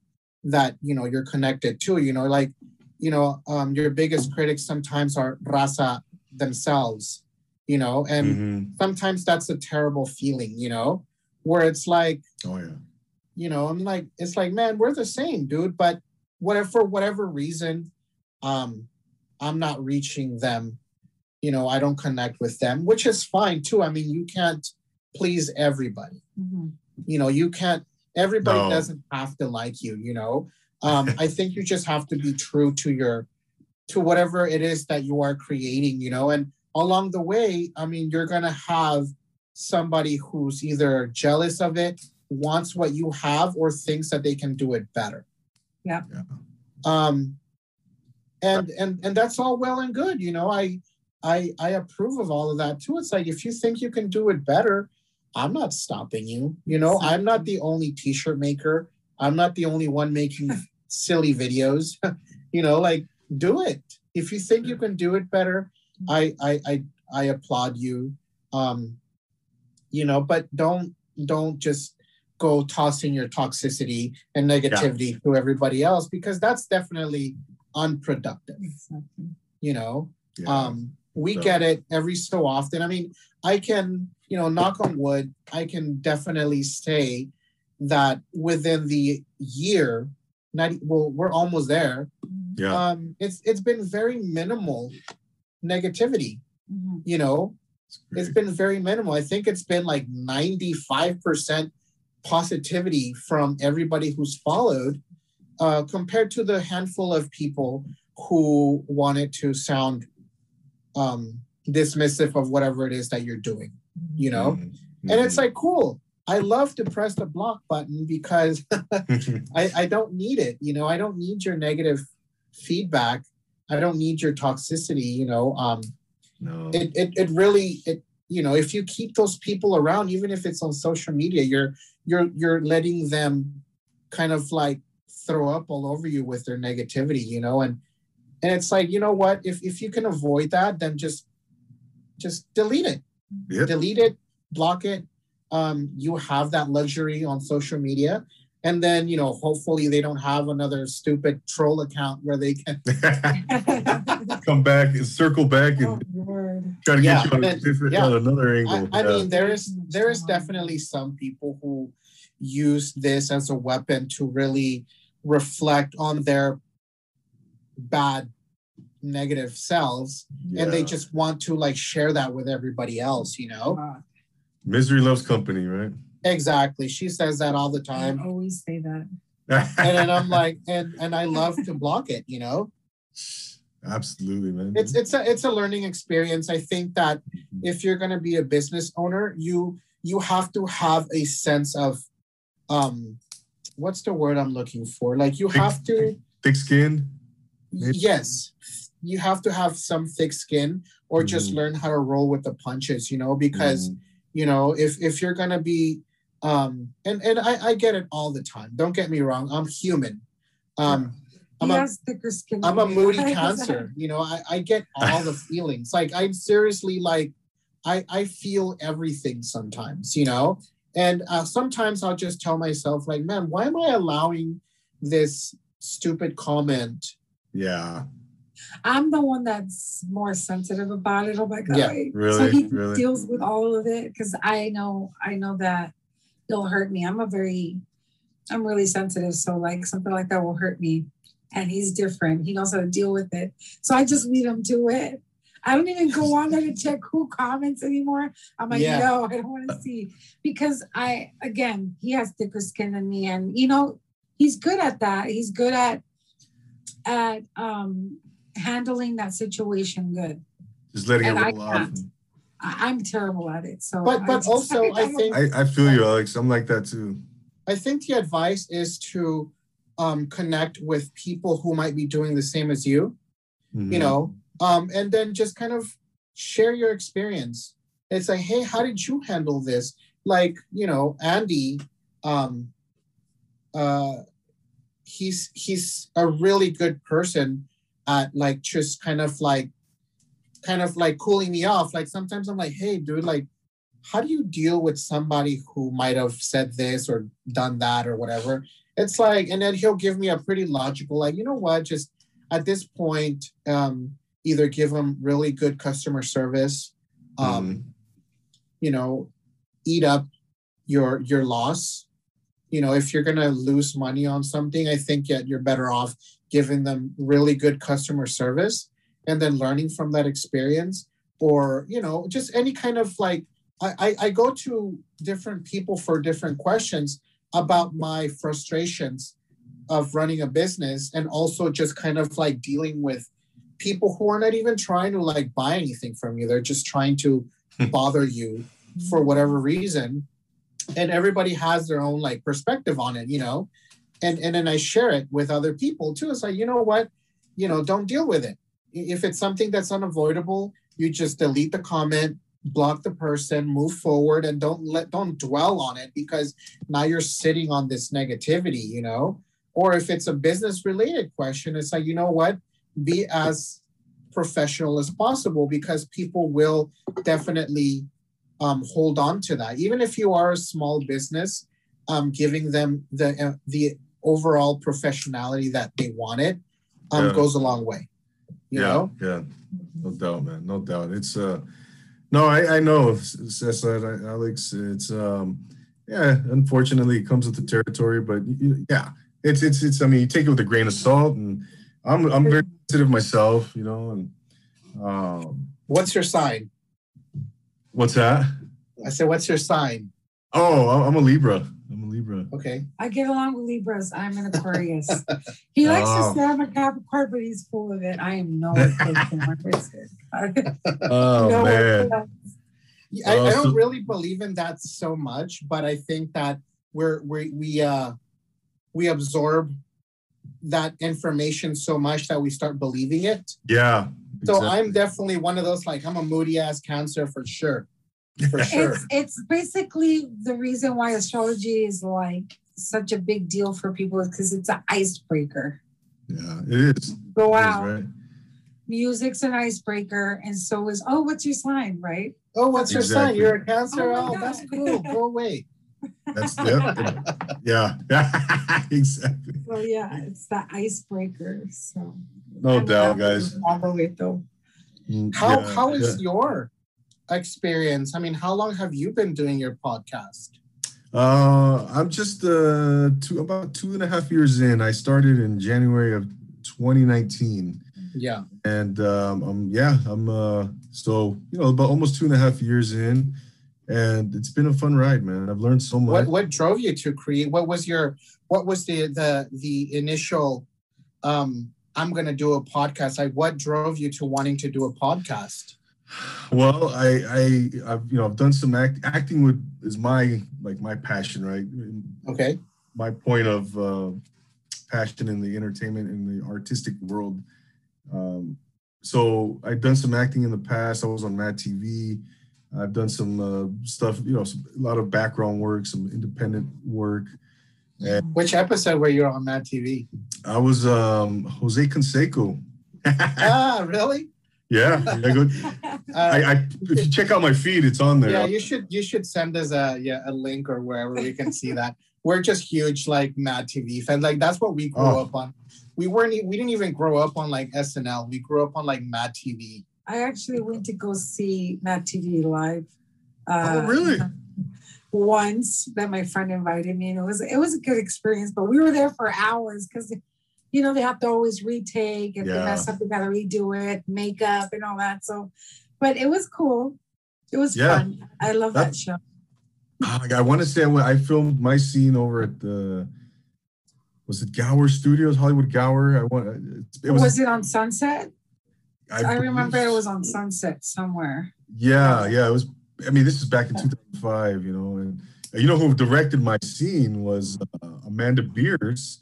that you know you're connected to you know like you know um your biggest critics sometimes are raza themselves you know and Mhm. sometimes that's a terrible feeling you know where it's like oh yeah you know i'm like it's like man we're the same dude but whatever for whatever reason um i'm not reaching them you know i don't connect with them which is fine too i mean you can't please everybody Mhm. you know you can't everybody No. doesn't have to like you you know um i think you just have to be true to your to whatever it is that you are creating you know and along the way i mean you're gonna have somebody who's either jealous of it wants what you have or thinks that they can do it better Yeah. Yeah. um and and and that's all well and good you know i i i approve of all of that too. It's like if you think you can do it better i'm not stopping you you know? I'm not the only t-shirt maker. I'm not the only one making silly videos. You know like do it. If you think you can do it better i i i, I applaud you. Um you know but don't don't just go tossing your toxicity and negativity to everybody else because that's definitely unproductive Exactly. you know? Yeah. um we So- get it every so often i mean i can you know knock on wood i can definitely say that within the year not well we're almost there Mhm. yeah um it's it's been very minimal negativity Mhm. you know it's been very minimal. I think it's been like 95% positivity from everybody who's followed, uh, compared to the handful of people who wanted to sound um, dismissive of whatever it is that you're doing, you know? Mhm. And it's like, cool. I love to press the block button because. I, I don't need it. You know, I don't need your negative feedback. I don't need your toxicity, you know. Um, no. it, it it really it you know if you keep those people around even if it's on social media you're you're you're letting them kind of like throw up all over you with their negativity you know and and it's like you know what if if you can avoid that then just just delete it Yep. delete it block it um you have that luxury on social media and then you know hopefully they don't have another stupid troll account where they can Come back and circle back Oh, and Lord. try to Yeah, get you on, a different, yeah. on another I, angle. I Yeah. mean, there is there is definitely some people who use this as a weapon to really reflect on their bad negative selves and they just want to like share that with everybody else, you know? Uh, misery loves company, right? Exactly. She says that all the time I time. always say that. And then I'm like, and and I love to block it, you know? Absolutely, man. It's it's a it's a learning experience. I think that if you're gonna be a business owner, you you have to have a sense of um what's the word I'm looking for? Like you have to thick skin Maybe. yes you have to have some thick skin or just Mhm. learn how to roll with the punches you know because Mm, you know if if you're gonna be um and and i i get it all the time. Don't get me wrong. I'm human. Um I'm a- thicker skin. i'm a moody cancer you know i i get all the feelings. Like i'm seriously like i i feel everything sometimes you know? And uh, sometimes i'll just tell myself like man why am i allowing this stupid comment yeah, I'm the one that's more sensitive about it. I'm like, Yeah, "Alright." so really, he really. deals with all of it because I know, I know that it'll hurt me. I'm a very, I'm really sensitive. So like something like that will hurt me. And he's different. He knows how to deal with it. So I just leave him to it. I don't even go on there to check who comments anymore. I'm like, Yeah. no, I don't want to see because I, again, he has thicker skin than me, and you know, he's good at that. He's good at at um handling that situation good. Just letting And it I roll off. can't. I, I'm terrible at it. So, But- but just- also, I think- I, I feel you, Alex. I'm like that too. I think the advice is to um, connect with people who might be doing the same as you, Mhm. you know, um, and then just kind of share your experience. It's like, hey, how did you handle this? Like, you know, Andy, um, uh, he's he's a really good person at like just kind of like, kind of like cooling me off. Like sometimes I'm like, hey, dude, like how do you deal with somebody who might have said this or done that or whatever? It's like, and then he'll give me a pretty logical, like, you know what, just at this point, um, either give them really good customer service, um, Mhm. you know, eat up your your loss. You know, if you're gonna lose money on something, I think yeah, you're better off giving them really good customer service and then learning from that experience, or you know, just any kind of like I, I, I go to different people for different questions about my frustrations of running a business and also just kind of like dealing with people who are not even trying to like buy anything from you. They're just trying to hmm. bother you for whatever reason. And everybody has their own like perspective on it, you know. And and then I share it with other people too. It's like, you know what? You know, don't deal with it. If it's something that's unavoidable, you just delete the comment, block the person, move forward, and don't let don't dwell on it because now you're sitting on this negativity, you know. Or if it's a business related question, it's like, you know what? Be as professional as possible because people will definitely um, hold on to that. Even if you are a small business, um, giving them the uh, the overall professionality that they wanted um, Yeah. goes a long way. You yeah, know, yeah, no doubt, man, no doubt. It's uh, no, I I know, Cesar, Alex. It's um, yeah, unfortunately, it comes with the territory, but you, yeah, it's it's it's. I mean, you take it with a grain of salt, and I'm I'm very sensitive myself, you know, and um, what's your sign? what's that? I said, what's your sign? Oh, I'm a Libra. I'm Libra. Okay. I get along with Libras. I'm an Aquarius. he likes Oh. to say I'm a Capricorn, but he's full of it. I am no Capricorn. Oh no man. I, Oh, I don't really believe in that so much, but I think that we're we we uh we absorb that information so much that we start believing it. Yeah. So exactly. I'm definitely one of those like I'm a moody ass cancer for sure. For sure. It's it's basically the reason why astrology is like such a big deal for people because it's an icebreaker. Yeah, it is. Go It is, out, right? music's an icebreaker, and so is oh, what's your sign, right? oh, what's your sign? You're a cancer. Oh Oh, that's cool. Go away. That's yeah, yeah, exactly. So yeah, it's the icebreaker. So No I'm doubt, guys. with All the way though. Mm, how Yeah, how is yeah. your experience? I mean, how long have you been doing your podcast? Uh, I'm just uh two about two and a half years in. I started in January of 2019. Yeah. And um, um yeah, I'm uh so you know about almost two and a half years in, and it's been a fun ride, man. I've learned so much. What what drove you to create? What was your what was the the the initial um I'm gonna do a podcast? Like what drove you to wanting to do a podcast? Well, I I I've you know I've done some act, acting with is my like my passion, right? Okay. My point of uh, passion in the entertainment in the artistic world. Um, so I've done some acting in the past. I was on Mad TV. I've done some uh, stuff, you know, some, a lot of background work, some independent work. And Which episode were you on Mad TV? I was um, Jose Canseco. ah, really? Yeah, I, go, Uh, I, I if you check out my feed, it's on there. yeah, you should you should send us a yeah a link or wherever we can see that. We're just huge like Mad TV fans. Like that's what we grew Oh. up on. We weren't we didn't even grow up on like SNL. We grew up on like Mad TV. I actually went to go see Mad TV live. Uh, Oh, really? Once that my friend invited me, and it was it was a good experience. But we were there for hours because, you know, they have to always retake. They Yeah. mess up, they gotta redo it, makeup and all that. So, but it was cool. It was Yeah. fun. I love that show. Ah, I want to say I, filmed my scene over at the was it Gower Studios, Hollywood Gower. I want it Was, was. it on Sunset? I, remember it was on Sunset somewhere. Yeah, yeah, it was. I mean, this is back in 2005, you know, and you know who directed my scene was uh, Amanda Bearse,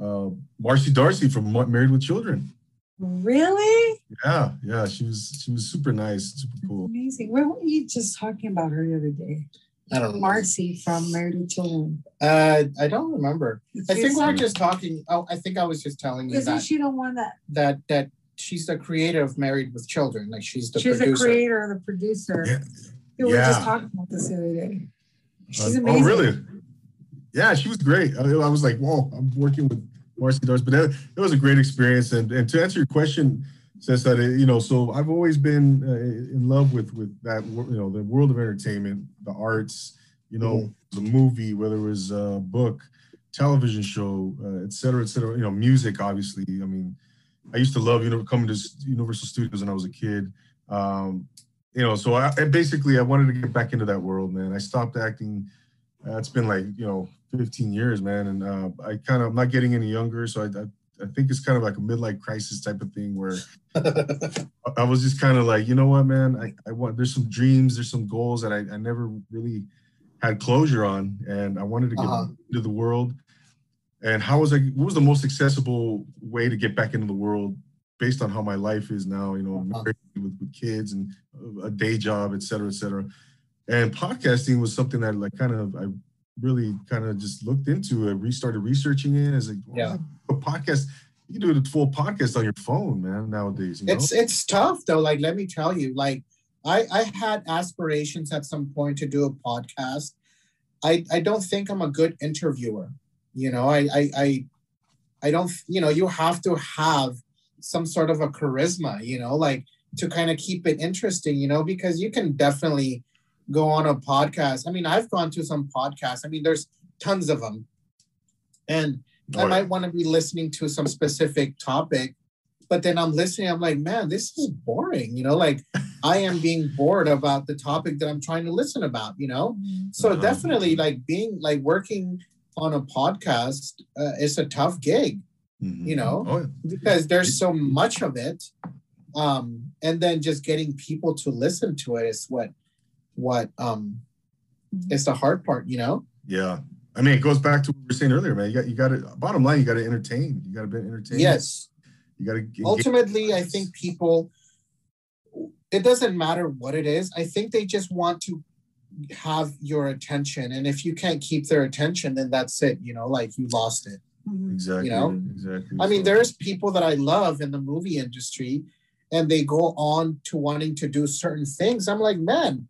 uh, Marcy D'Arcy from Married with Children. Really? Yeah, yeah, she was she was super nice, super cool. Amazing. Where were you just talking about her the other day? I don't know. Marcy from Married with Children. Uh, I don't remember. I think we were just talking. Oh, I think I was just telling you Isn't that she the one that that that she's the creator of Married with Children. Like she's the she's producer. the creator, the producer? Yeah. We were just Yeah. talking about this the other day. She's Uh, amazing. Oh, really? Yeah, she was great. I, I was like, whoa, I'm working with Marcy D'Arcy, but that, it was a great experience. And, and to answer your question, says that it, you know, so I've always been uh, in love with with that, you know, the world of entertainment, the arts, you know, the movie, whether it was a book, television show, uh, et cetera, et cetera. You know, music, obviously. I mean, I used to love you know coming to Universal Studios when I was a kid. Um, you know, so I, I basically I wanted to get back into that world, man. I stopped acting. Uh, it's been like you know 15 years, man, and uh, I kind of I'm not getting any younger, so I, I I think it's kind of like a midlife crisis type of thing where I- was just kind of like, you know what, man, I, I want there's some dreams, there's some goals that I, I never really had closure on, and I wanted to get Uh-huh. Into the world and how was i what was the most accessible way to get back into the world based on how my life is now you know uh-huh. with, with kids and a day job, et cetera, et cetera. And podcasting was something that like kind of I really kind of just looked into. I restarted researching it as like, Yeah. a podcast. You can do a full podcast on your phone, man. Nowadays, you know. It's it's tough though. Like let me tell you, like I I had aspirations at some point to do a podcast. I I don't think I'm a good interviewer. You know, I I I, I don't. You know, you have to have some sort of a charisma. You know, like to kind of keep it interesting. You know, because you can definitely go on a podcast. I mean, I've gone to some podcasts. I mean, there's tons of them, and I Or- might want to be listening to some specific topic, but then I'm listening. I'm like, man, this is boring. You know, like I am being bored about the topic that I'm trying to listen about. You know, so Uh-huh. definitely like being like working on a podcast uh, is a tough gig Mhm. you know? Oh, yeah. because there's so much of it, um, and then just getting people to listen to it is what what um it's the hard part. You know. Yeah. I mean, it goes back to what we were saying earlier, man. You got you got to bottom line, you got to entertain. You got to be entertained. Yes. You got to ultimately i think people it doesn't matter what it is i think they just want to have your attention and if you can't keep their attention then that's it you know like you lost it Mhm. exactly. you know? exactly. i mean So- there's people that i love in the movie industry and they go on to wanting to do certain things i'm like man y-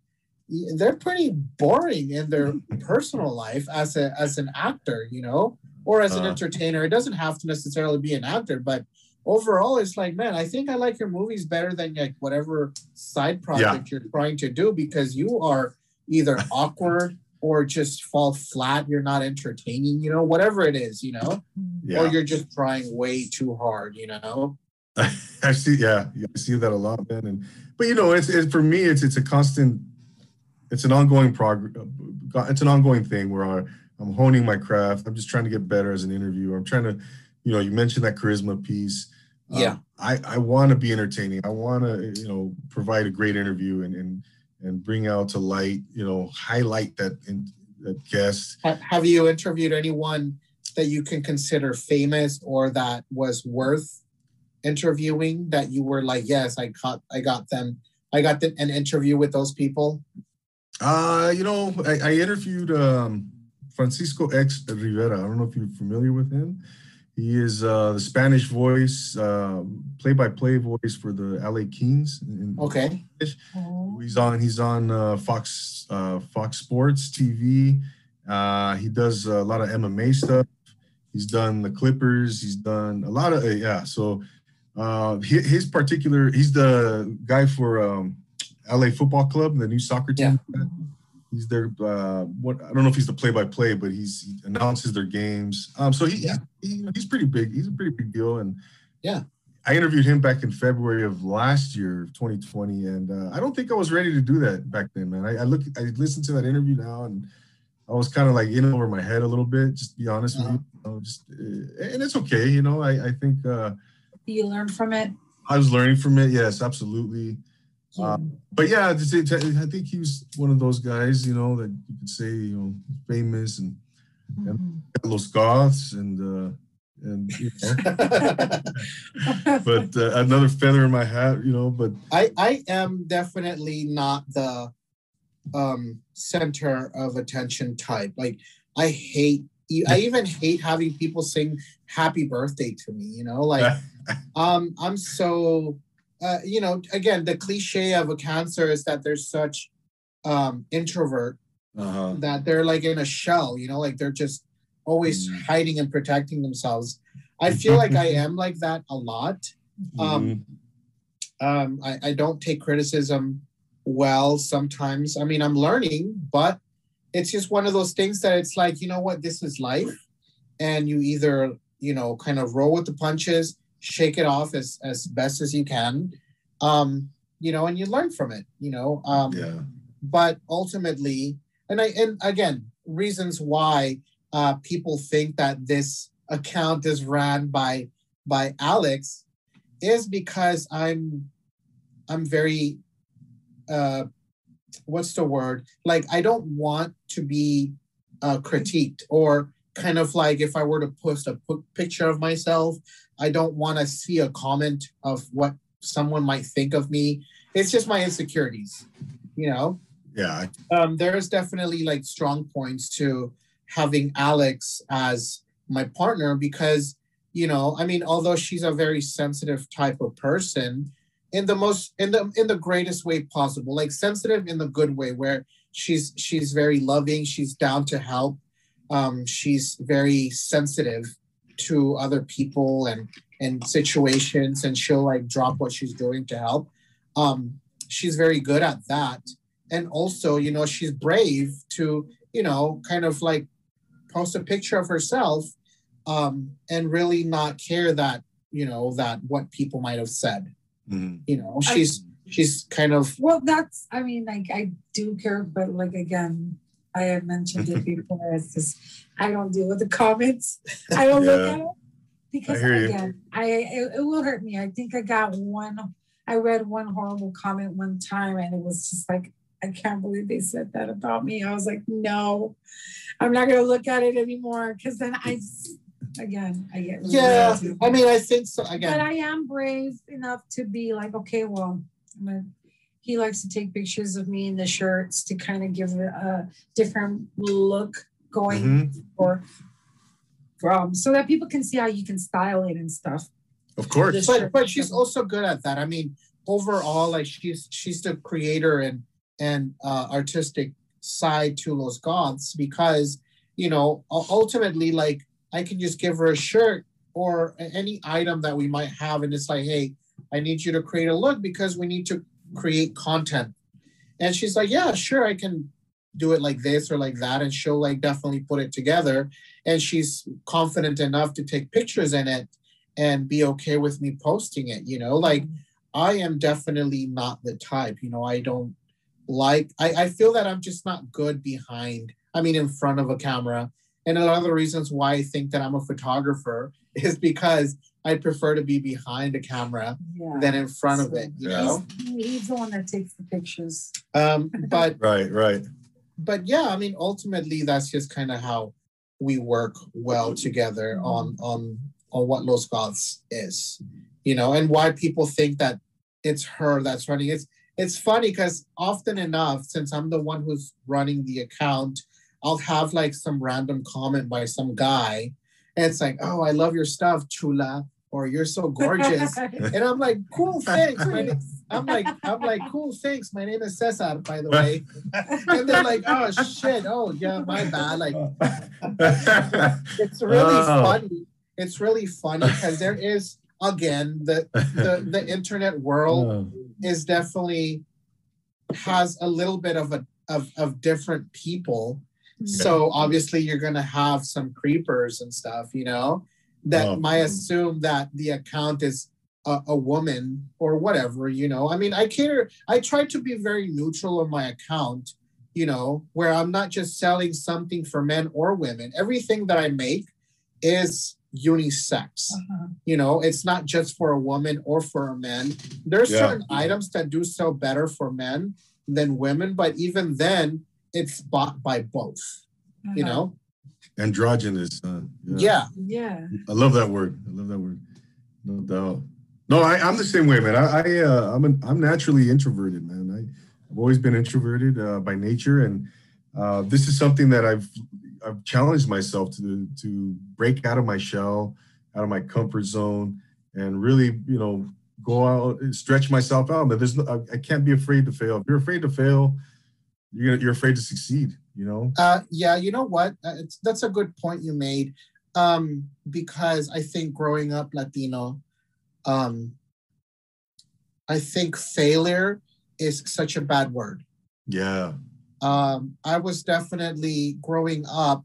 they're pretty boring in their personal life as a as an actor you know or as an Uh. entertainer it doesn't have to necessarily be an actor but overall it's like man i think i like your movies better than like whatever side project you're trying to do because you are either awkward or just fall flat you're not entertaining you know whatever it is you know yeah. or you're just trying way too hard you know I see, yeah, yeah, I see that a lot, man. And but you know, it's, it's for me, it's it's a constant, it's an ongoing progress. It's an ongoing thing where I, I'm honing my craft. I'm just trying to get better as an interviewer. I'm trying to, you know, you mentioned that charisma piece. Yeah. Um, I I want to be entertaining. I want to, you know, provide a great interview and and and bring out to light, you know, highlight that in, that guest. Have you interviewed anyone that you can consider famous or that was worth interviewing that you were like, yes, I got I got them. I got the, an interview with those people. Uh, you know, I, I interviewed um, Francisco X Rivera. I don't know if you're familiar with him. He is uh, the Spanish voice, uh, play-by-play voice for the LA Kings. in- Okay. Oh, He's on. He's on uh, Fox uh, Fox Sports TV. Uh, he does a lot of MMA stuff. He's done the Clippers. He's done a lot of uh, yeah. So uh, hi- his particular. He's the guy for um, LA Football Club, the new soccer team. He's their uh, what I don't know if he's the play-by-play, but he's he announces their games. Um, so he, Yeah. he he's pretty big. He's a pretty big deal, and Yeah. I interviewed him back in February of last year, 2020, and uh, I don't think I was ready to do that back then, man. I, I look, I listened to that interview now, and I was kind of like in over my head a little bit. Just to be honest with you, you know, just uh, and it's okay, you know. I I think uh, you learn from it? I was learning from it. Yes, absolutely. Yeah. Uh, But yeah, to to- I think he was one of those guys, you know, that you could say, you know, famous and Mhm. Los Goths and uh, and you know, but uh, another feather in my hat, you know. But I I am definitely not the um center of attention type. Like I hate I even hate having people sing happy birthday to me, you know? Like um I'm so uh you know, again, the cliche of a cancer is that they're such um introvert uh-huh. that they're like in a shell, you know, like they're just always Mm. hiding and protecting themselves. I feel like I am like that a lot um, um, I, I don't take criticism well sometimes. I mean, I'm learning, but it's just one of those things that it's like, you know what, this is life. And you either, you know, kind of roll with the punches, shake it off as, as best as you can, um, you know, and you learn from it, you know. Um, yeah. but ultimately and i and again reasons why uh people think that this account is ran by by alex is because i'm i'm very uh what's the word like i don't want to be uh critiqued or kind of like if i were to post a picture of myself i don't want to see a comment of what someone might think of me it's just my insecurities you know Yeah. um, there's definitely like strong points to having Alex as my partner because you know I mean although she's a very sensitive type of person in the most in the in the greatest way possible like sensitive in the good way where she's she's very loving she's down to help um, she's very sensitive to other people and and situations and she'll like drop what she's doing to help. Um, she's very good at that. And also you know she's brave to you know kind of like post a picture of herself um and really not care that you know that what people might have said. Mhm. you know she's she's kind of Well, that's, I mean, like, I do care, but like, again, I had mentioned it before, it's just, I don't deal with the comments. I don't look at it. Because hear you. again, I, it, it will hurt me. I think I got one, I read one horrible comment one time and it was just like, I can't believe they said that about me. I was like, no, I'm not going to look at it anymore. Cause then I, again, I get. really yeah i mean i think so Again, But I am brave enough to be like, okay, well, I'm gonna, he likes to take pictures of me in the shirts to kind of give it a different look going Mhm. for from so that people can see how you can style it and stuff. Of course. but but she's also good at that i mean overall like she's she's the creator and and uh artistic side to los goths because you know ultimately like i can just give her a shirt or any item that we might have and it's like hey i need you to create a look because we need to create content and she's like yeah sure i can do it like this or like that and she'll like definitely put it together and she's confident enough to take pictures in it and be okay with me posting it. You know, like mm-hmm. I am definitely not the type. You know, I don't like. I, I feel that I'm just not good behind. I mean, in front of a camera. And a lot of the reasons why I think that I'm a photographer is because I prefer to be behind a camera Yeah. than in front of it. You Yeah. know. He's, he's the one that takes the pictures. Um, but Right, right. but yeah, I mean, ultimately, that's just kind of how we work well together on on on what Los Goths is, you know, and why people think that it's her that's running. It's it's funny because often enough, since I'm the one who's running the account, I'll have like some random comment by some guy, and it's like, "Oh, I love your stuff, chula," or "You're so gorgeous," and I'm like, "Cool, thanks." I'm like, I'm like, "Cool, thanks." My name is Cesar, by the way and they're like, oh shit, oh yeah, my bad. Like it's really Oh. funny. It's really funny because there is again the the the internet world Oh, is definitely has a little bit of a of, of different people. So obviously you're gonna have some creepers and stuff, you know, that Oh. might assume that the account is a, a woman or whatever, you know. I mean, I cater I try to be very neutral on my account, you know, where I'm not just selling something for men or women. Everything that I make is unisex Uh-huh. you know it's not just for a woman or for a man there's Yeah. certain items that do sell better for men than women but even then it's bought by both you Uh-huh. know androgynous. Uh, yeah Yeah. I love that word. I love that word. No doubt. No, I, I'm the same way, man. I, I uh, I'm an, I'm naturally introverted, man. I, I've always been introverted uh, by nature, and uh, this is something that I've I've challenged myself to to break out of my shell, out of my comfort zone, and really, you know, go out and stretch myself out. But there's no, I, I can't be afraid to fail. If you're afraid to fail, you're gonna, you're afraid to succeed. You know. uh yeah you know what Uh, it's, that's a good point you made um because i think growing up latino um i think failure is such a bad word Yeah. um, I was definitely growing up.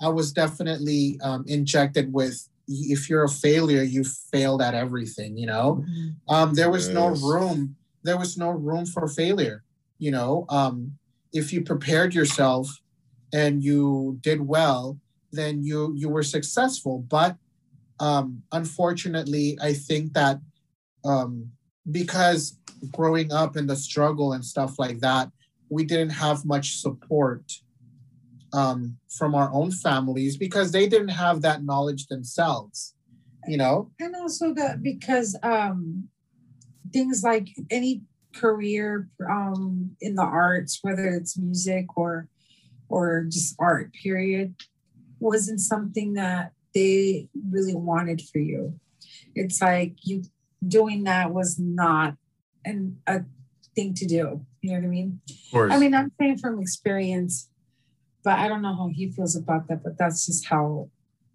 I was definitely um, injected with if you're a failure, you failed at everything. You know, um, there was no room. There was no room for failure. You know, um, if you prepared yourself and you did well, then you you were successful. But um, unfortunately, I think that um, because growing up in the struggle and stuff like that, we didn't have much support um, from our own families because they didn't have that knowledge themselves. You know, and also that because um things like any career um in the arts whether it's music or or just art period wasn't something that they really wanted for you it's like you doing that was not an a thing to do you know what i mean Of course. i mean i'm saying from experience but i don't know how he feels about that but that's just how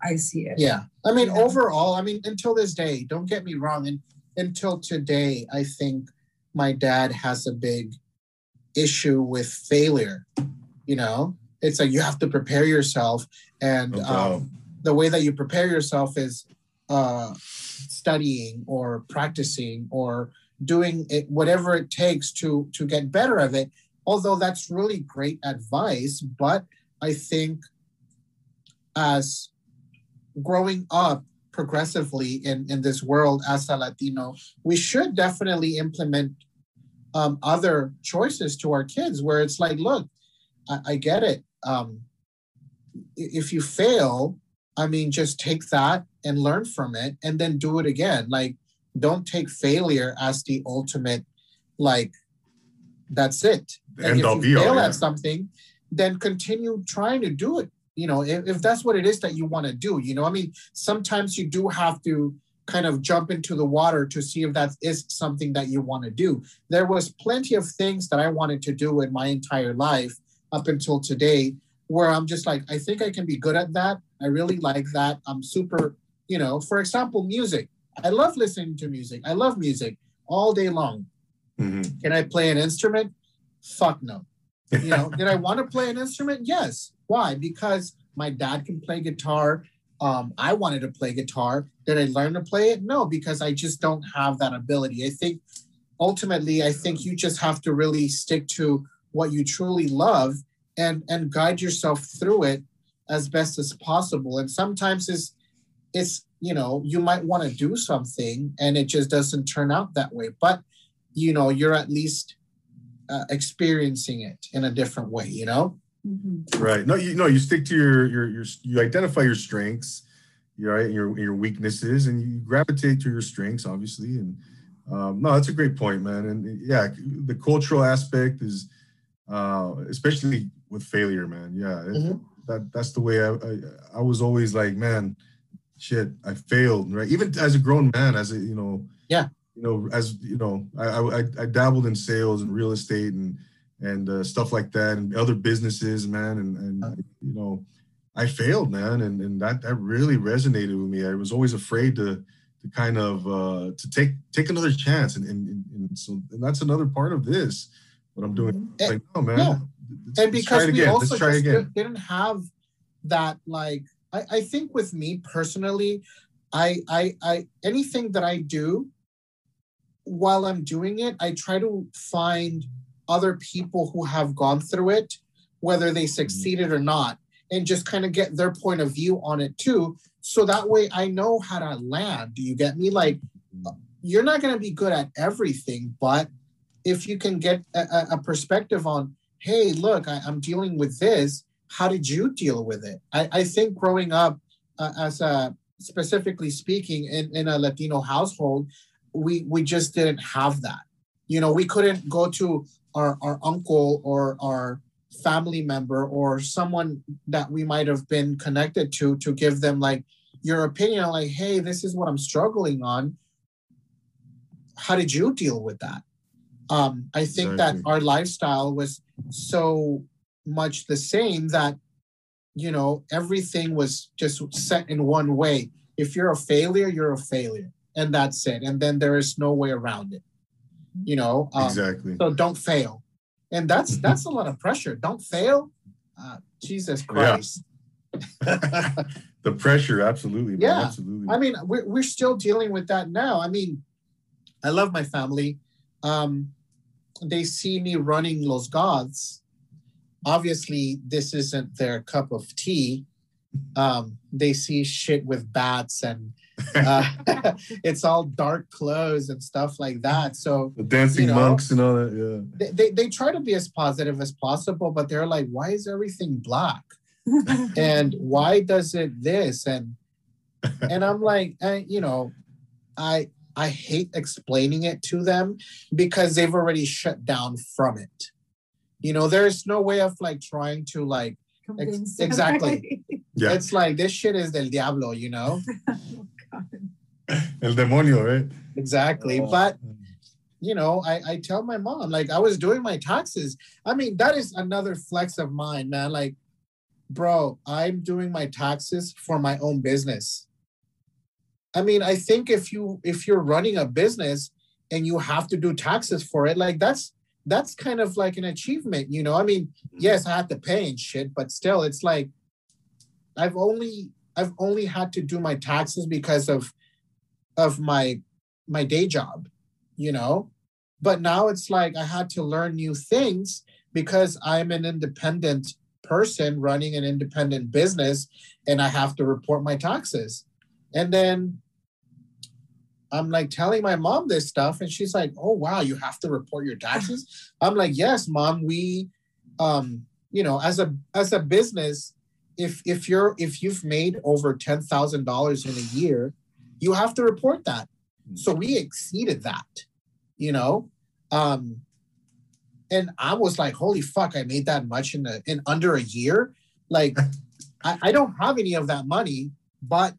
i see it yeah. I mean, Yeah. overall, I mean, until this day, don't get me wrong, and until today, I think my dad has a big issue with failure. You know, it's like you have to prepare yourself, and No doubt. um, the way that you prepare yourself is uh, studying or practicing or doing it whatever it takes to to get better at it although that's really great advice but i think as growing up progressively in in this world as a latino we should definitely implement um, other choices to our kids where it's like look i, I get it um, if you fail I mean, just take that and learn from it and then do it again. Like, don't take failure as the ultimate, like, that's it. Like, End if you be all. fail yeah. at something, then continue trying to do it. You know, if, if that's what it is that you want to do, you know, I mean, sometimes you do have to kind of jump into the water to see if that is something that you want to do. There was plenty of things that I wanted to do in my entire life up until today where I'm just like, I think I can be good at that. I really like that. I'm super, you know, for example, music. I love listening to music. I love music all day long. Mhm. Can I play an instrument? Fuck no. You know, did I want to play an instrument? Yes. Why? Because my dad can play guitar. um, I wanted to play guitar. Did I learn to play it? No, because I just don't have that ability. I think ultimately, I think you just have to really stick to what you truly love and and guide yourself through it as best as possible. And sometimes it's it's you know you might want to do something and it just doesn't turn out that way, but you know you're at least uh, experiencing it in a different way. You know. Mm-hmm. Right. No, you know, you stick to your your your you identify your strengths, right, your your weaknesses, and you gravitate to your strengths, obviously. And um, no, that's a great point, man. And yeah, the cultural aspect is, uh, especially with failure, man. Yeah, it, Mhm. that that's the way I, I I was always like, man, shit, I failed, right? Even as a grown man, as a you know, Yeah. you know, as you know, I, I- I dabbled in sales and real estate and and uh, stuff like that and other businesses, man, and and you know, I failed, man, and and that that really resonated with me. I was always afraid to to kind of uh, to take take another chance, and and, and, so and that's another part of this. What I'm doing, And- like, no, man, yeah. let's- and because we also just didn't have that like I, I think with me personally I, I i anything that i do while i'm doing it i try to find other people who have gone through it whether they succeeded or not and just kind of get their point of view on it too. So that way i know how to land. Do you get me? Like you're not going to be good at everything but if you can get a, a- perspective on hey look I, i'm dealing with this. How did you deal with it? I, I think growing up uh, as a specifically speaking in, in a latino household we we just didn't have that. You know we couldn't go to our, our uncle or our family member or someone that we might have been connected to to give them like your opinion like hey this is what i'm struggling on. How did you deal with that? Um, i think that our lifestyle was so much the same that you know everything was just set in one way. If you're a failure you're a failure and that's it and then there is no way around it you know um, exactly. so don't fail and that's that's a lot of pressure don't fail uh, jesus christ the pressure, absolutely. Man, Yeah. absolutely. I mean, we're, we're still dealing with that now. I mean, I love my family. Um, they see me running Los Goths. Obviously, this isn't their cup of tea. Um, they see shit with bats and uh, it's all dark clothes and stuff like that. So the dancing you know, monks and all that. Yeah. they, they, they try to be as positive as possible, but they're like, why is everything black? and why does it this and and i'm like eh, you know i i hate explaining it to them because they've already shut down from it you know there's no way of like trying to like Convinced. exactly. Yeah. it's like this shit is del diablo you know God. El demonio, right? exactly Oh. but you know I, I tell my mom like i was doing my taxes. I mean that is another flex of mine man. Like bro i'm doing my taxes for my own business. I mean i think if you if you're running a business and you have to do taxes for it like that's that's kind of like an achievement you know? I mean mm-hmm. yes i have to pay and shit but still it's like i've only i've only had to do my taxes because of of my my day job you know? But now it's like i had to learn new things because i'm an independent person running an independent business and i have to report my taxes. And then i'm like telling my mom this stuff and she's like oh wow you have to report your taxes? I'm like yes mom we um you know as a as a business if if you're if you've made over $10,000 in a year you have to report that. So we exceeded that you know? Um and i was like holy fuck i made that much in a, in under a year? Like I, I don't have any of that money but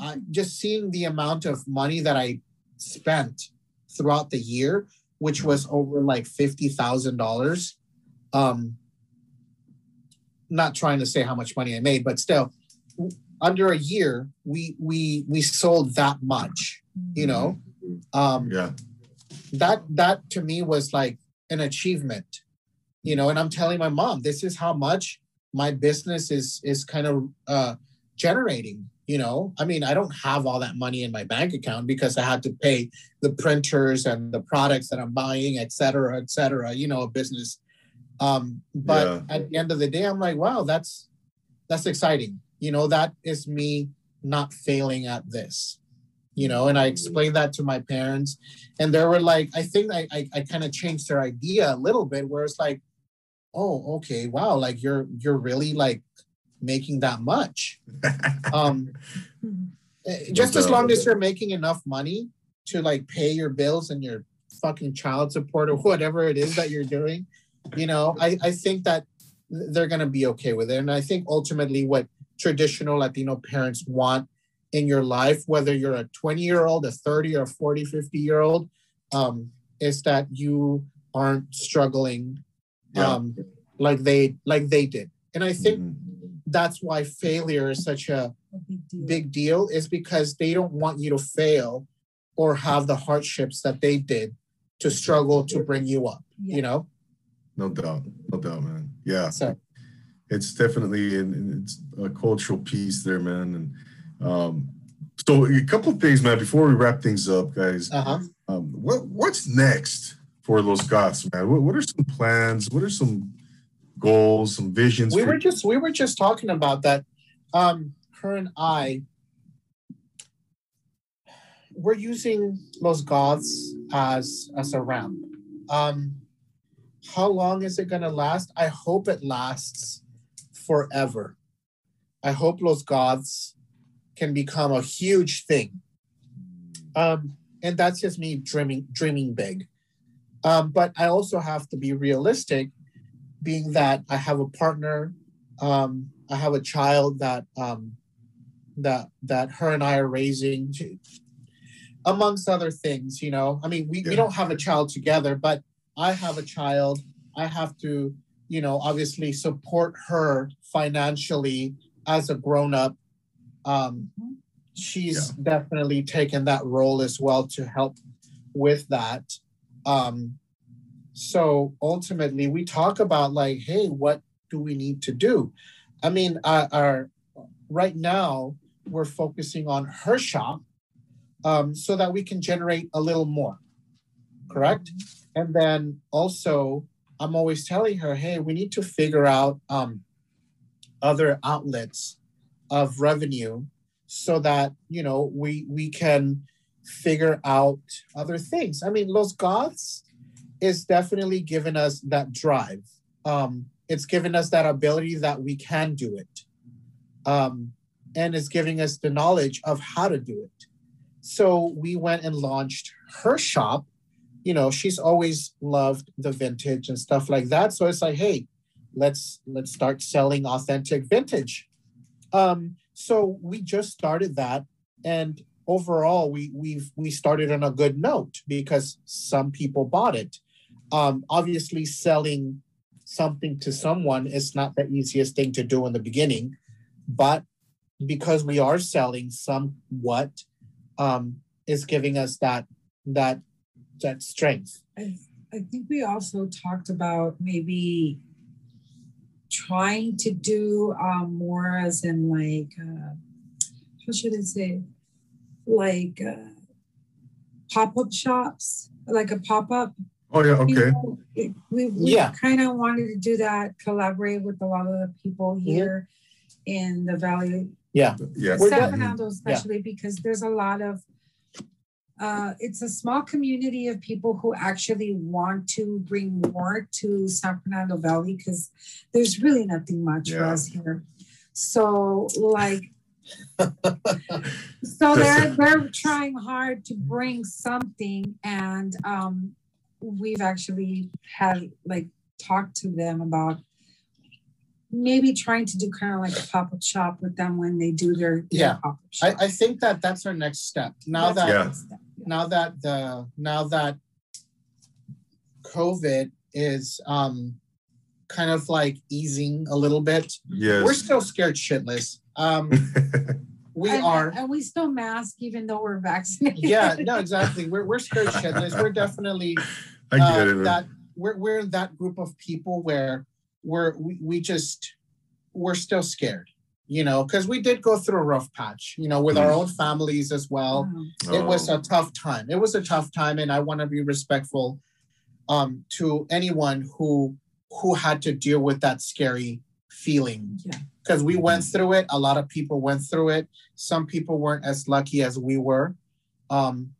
I, just seeing the amount of money that i spent throughout the year which was over like $50000 um not trying to say how much money i made but still under a year we we we sold that much you know? Um Yeah. that that to me was like an achievement you know? And i'm telling my mom this is how much my business is is kind of uh generating you know? I mean i don't have all that money in my bank account because i had to pay the printers and the products that i'm buying et cetera et cetera you know a business um but Yeah. at the end of the day i'm like wow that's that's exciting you know that is me not failing at this you know and i explained that to my parents and they were like i think i i, I kind of changed their idea a little bit where it's like oh okay wow like you're you're really like making that much um Mhm. eh, just as long as you're making enough money to like pay your bills and your fucking child support or whatever it is that you're doing you know i i think that they're going to be okay with it and i think ultimately what traditional latino parents want in your life whether you're a 20 year old a 30 or 40 50 year old um is that you aren't struggling Yeah. um like they like they did and i think Mhm. that's why failure is such a A big deal. big deal is because they don't want you to fail or have the hardships that they did to struggle to bring you up Yeah. you know No doubt. No doubt, man. Yeah. so It's definitely it's a cultural piece there, man. And um, so a couple of things, man, before we wrap things up, guys. uh-huh Um, what what's next for Los Goths, man? What, what are some plans? What are some goals, some visions? we were just we were just talking about that um her and i we're using los goths as as a ramp um how long is it going to last? I hope it lasts forever. I hope los Goths can become a huge thing. Um and that's just me dreaming dreaming big. Um but i also have to be realistic being that i have a partner um i have a child that um that that her and i are raising amongst other things you know? I mean we, we don't have a child together but i have a child i have to you know obviously support her financially as a grown-up. Um she's definitely taken that role as well to help with that. Um so ultimately we talk about like hey what do we need to do? I mean uh, our right now we're focusing on her shop um, so that we can generate a little more correct? And then also i'm always telling her hey we need to figure out um, other outlets of revenue so that you know we we can figure out other things. I mean los goths is definitely given us that drive. Um it's given us that ability that we can do it. Um and it's giving us the knowledge of how to do it. So we went and launched her shop you know she's always loved the vintage and stuff like that. So it's like hey let's let's start selling authentic vintage. Um so we just started that. And overall we we've we started on a good note because some people bought it. Um obviously selling something to someone is not the easiest thing to do in the beginning. But because we are selling somewhat um is giving us that that that strength I, I think we also talked about maybe trying to do um, more as in like uh, how should I say like uh, pop-up shops like a pop-up Oh yeah, you okay. know, it- we, we Yeah. kind of wanted to do that collaborate with a lot of the people here in the valley Yeah. We're San. Fernando especially because there's a lot of uh, it's a small community of people who actually want to bring more to San Fernando Valley because there's really nothing much for us here. So like so they're they're trying hard to bring something and um we've actually had like talked to them about maybe trying to do kind of like a pop-up shop with them when they do their, their Yeah. pop-up I, shop. I think that that's our next step now That's that Yeah. the next step, yeah. Now that the now that covid is um kind of like easing a little bit Yes. we're still scared shitless um we and, are and we still mask even though we're vaccinated. yeah no exactly we're, we're scared shitless we're definitely I get uh, it. That we're, we're that group of people where we're we, we just we're still scared you know, because we did go through a rough patch, you know, with our own families as well. Wow. It was Oh, a tough time. It was a tough time, and I want to be respectful um, to anyone who who had to deal with that scary feeling. Yeah. Because we went through it. A lot of people went through it. Some people weren't as lucky as we were. Um,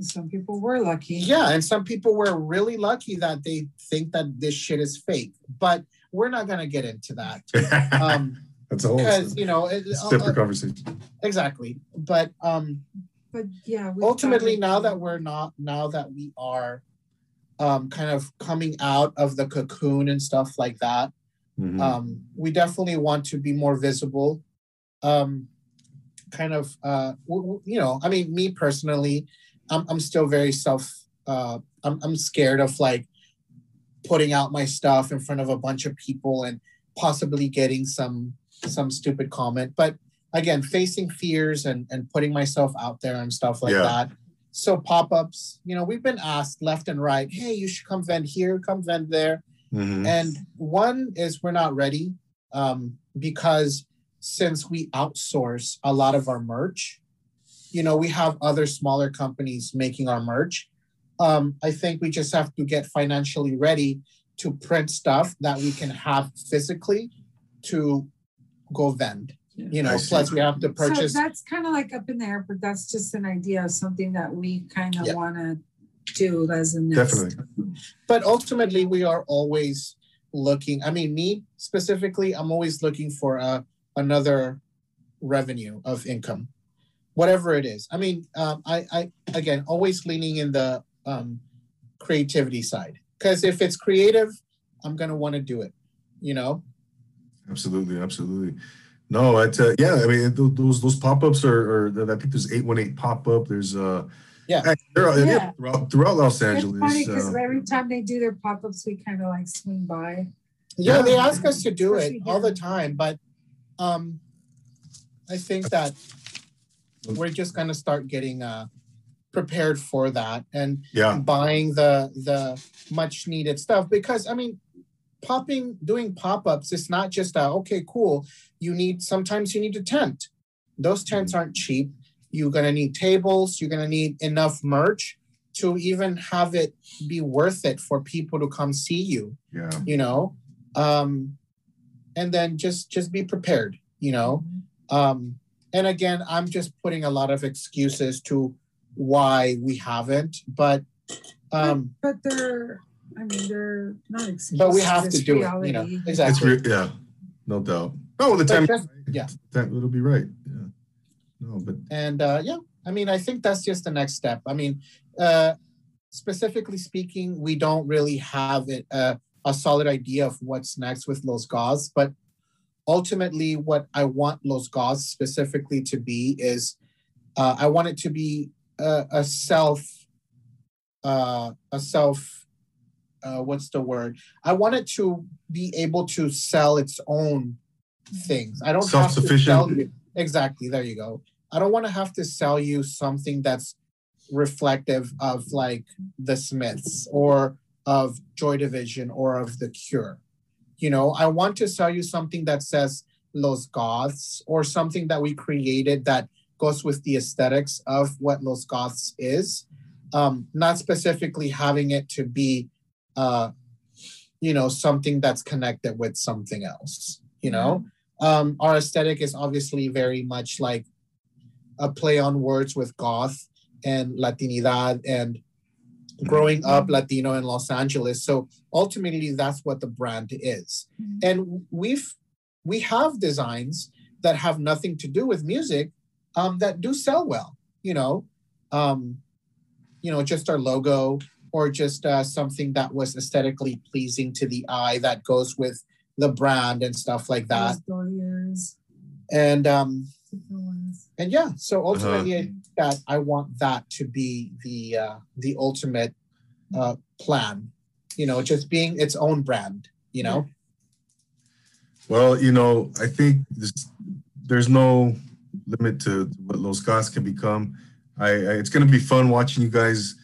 Some people were lucky. yeah, and some people were really lucky that they think that this shit is fake. But we're not gonna get into that. Um, That's a whole because you know, it, it's a separate uh, conversation. exactly. But um, But yeah. ultimately now that we're not now that we are um kind of coming out of the cocoon and stuff like that Mhm. um we definitely want to be more visible um kind of uh w- w- you know i mean me personally i'm, I'm still very self uh I'm, I'm scared of like putting out my stuff in front of a bunch of people and possibly getting some some stupid comment but again facing fears and and putting myself out there and stuff like Yeah. that so pop-ups you know we've been asked left and right hey you should come vend here come vend there Mhm. and one is we're not ready um, because since we outsource a lot of our merch, you know, we have other smaller companies making our merch. Um, I think we just have to get financially ready to print stuff that we can have physically to go vend. You know, plus we have to purchase. So that's kind of like up in the air, but that's just an idea of something that we kind of Yeah. want to do as a next. Definitely. but ultimately we are always looking i mean me specifically i'm always looking for a, another revenue of income whatever it is i mean um, I, I again always leaning in the um, creativity side because if it's creative i'm going to want to do it you know Absolutely, absolutely. No, it's uh, yeah. I mean, those those pop ups are, are. I think there's eight one eight pop up. There's uh, Yeah. they're, yeah. Yeah. throughout throughout Los It's Angeles. funny because uh, every time they do their pop ups, we kind of like swing by. yeah, Yeah. they ask us to do it all the time but um i think that we're just going to start getting uh prepared for that and yeah, buying the the much needed stuff because i mean popping doing pop-ups it's not just a okay cool you need sometimes you need a tent. Those tents aren't cheap. You're going to need tables you're going to need enough merch to even have it be worth it for people to come see you yeah, you know? Um and then just just be prepared you know? Um and again i'm just putting a lot of excuses to why we haven't but um But they're, I mean, they're not excuses. but we have to do it you know reality. it's exactly re- yeah, no doubt. No, the But time, just- yeah. time it'll be right. Yeah, no, but and uh yeah i mean i think that's just the next step i mean uh specifically speaking we don't really have it uh, a solid idea of what's next with los goths but ultimately what i want los goths specifically to be is uh, i want it to be a, a self uh a self uh what's the word? I want it to be able to sell its own things. I don't Self-sufficient. exactly there you go. I don't want to have to sell you something that's reflective of like the smiths or of joy division or of the cure. You know i want to sell you something that says los goths or something that we created that goes with the aesthetics of what los goths is. Um not specifically having it to be uh you know something that's connected with something else you know? Um our aesthetic is obviously very much like a play on words with goth and latinidad and growing up latino in los angeles. So ultimately that's what the brand is. Mhm. and we've we have designs that have nothing to do with music um, that do sell well you know? Um, you know just our logo or just uh, something that was aesthetically pleasing to the eye that goes with the brand and stuff like that. Those and um, and yeah so ultimately Uh-huh. I, that i want that to be the uh, the ultimate uh, plan you know just being its own brand you know? Well, you know, I think this, there's no limit to what Los Goths can become. I, I it's going to be fun watching you guys,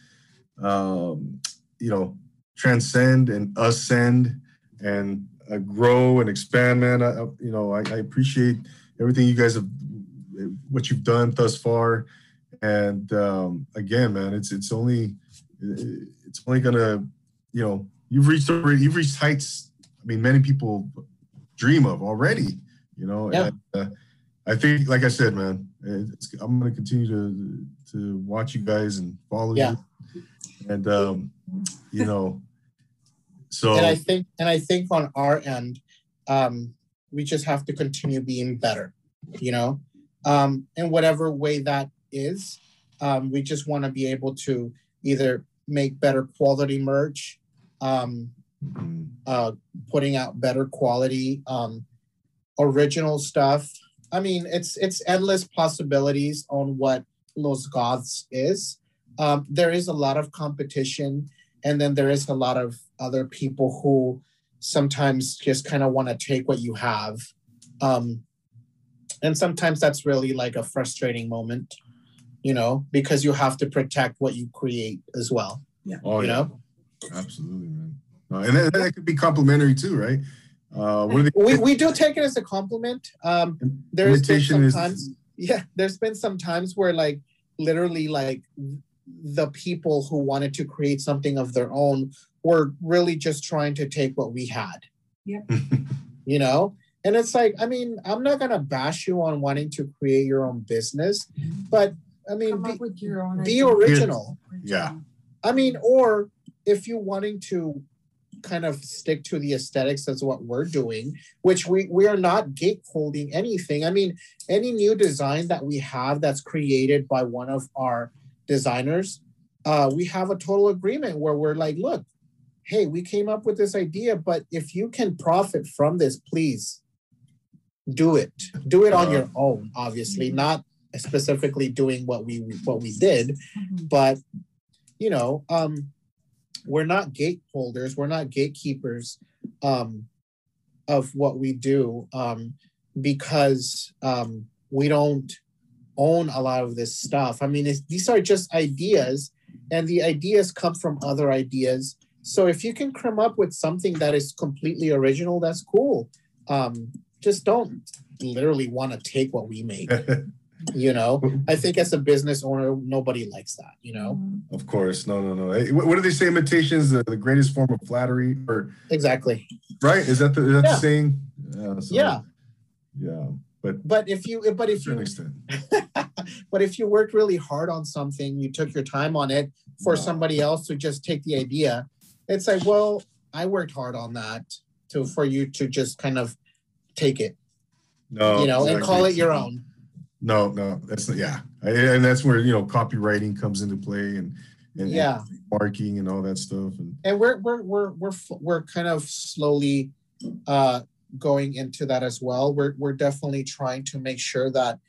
um, you know, transcend and ascend and uh, grow and expand, man. I, I- you know, I, I appreciate everything you guys have, what you've done thus far, and um, again, man, it's it's only it's only gonna, you know, you've reached you've reached heights. I mean, many people dream of already. You know, Yeah. and, uh, I think, like I said, man, it's, I'm gonna continue to to watch you guys and follow Yeah. you, and um, you know, so and I think and I think on our end, um, we just have to continue being better, you know, um, in whatever way that is. Um, we just want to be able to either make better quality merch, um, Mhm. uh, putting out better quality, um, original stuff. I mean, it's it's endless possibilities on what Los Goths is. Um, there is a lot of competition, and then there is a lot of other people who sometimes just kind of want to take what you have, um, and sometimes that's really like a frustrating moment, you know, because you have to protect what you create as well. Yeah. Oh you yeah, know? absolutely, man. Uh, and that, that could be complimentary too, right? Uh, what are the We we do take it as a compliment. Um, there's been sometimes is yeah there's been some times where like literally like the people who wanted to create something of their own were really just trying to take what we had Yep. you know and it's like i mean i'm not gonna bash you on wanting to create your own business mm-hmm. but i mean be, with your own. be original Yeah. I mean, or if you're wanting to kind of stick to the aesthetics as what we're doing, which we we are not gateholding anything. I mean, any new design that we have that's created by one of our designers, uh, we have a total agreement where we're like, look, hey, we came up with this idea, but if you can profit from this, please do it. Do it on Uh, your own, obviously, not specifically doing what we what we did Mhm. but you know um we're not gateholders we're not gatekeepers um of what we do um because um we don't own a lot of this stuff i mean it's, these are just ideas and the ideas come from other ideas so if you can come up with something that is completely original that's cool um just don't literally want to take what we make you know i think as a business owner nobody likes that you know Mhm. of course, no, no, no. What, what do they say? Imitation is the, the greatest form of flattery, or exactly right? Is that the, is that Yeah. the saying? Yeah. so- yeah Yeah, but but if you but to if an you extent, but if you worked really hard on something you took your time on it for Wow. somebody else to just take the idea it's like well i worked hard on that to for you to just kind of take it no, you know and call it your own No, no, that's not. Yeah, and that's where you know copyrighting comes into play, and and yeah marking and all that stuff. And and we're we're we're we're we're kind of slowly uh going into that as well. We're we're definitely trying to make sure that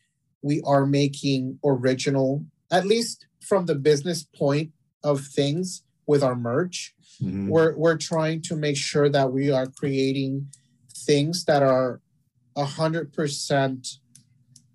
we are making original at least from the business point of things with our merch. Mhm. we're we're trying to make sure that we are creating things that are a hundred percent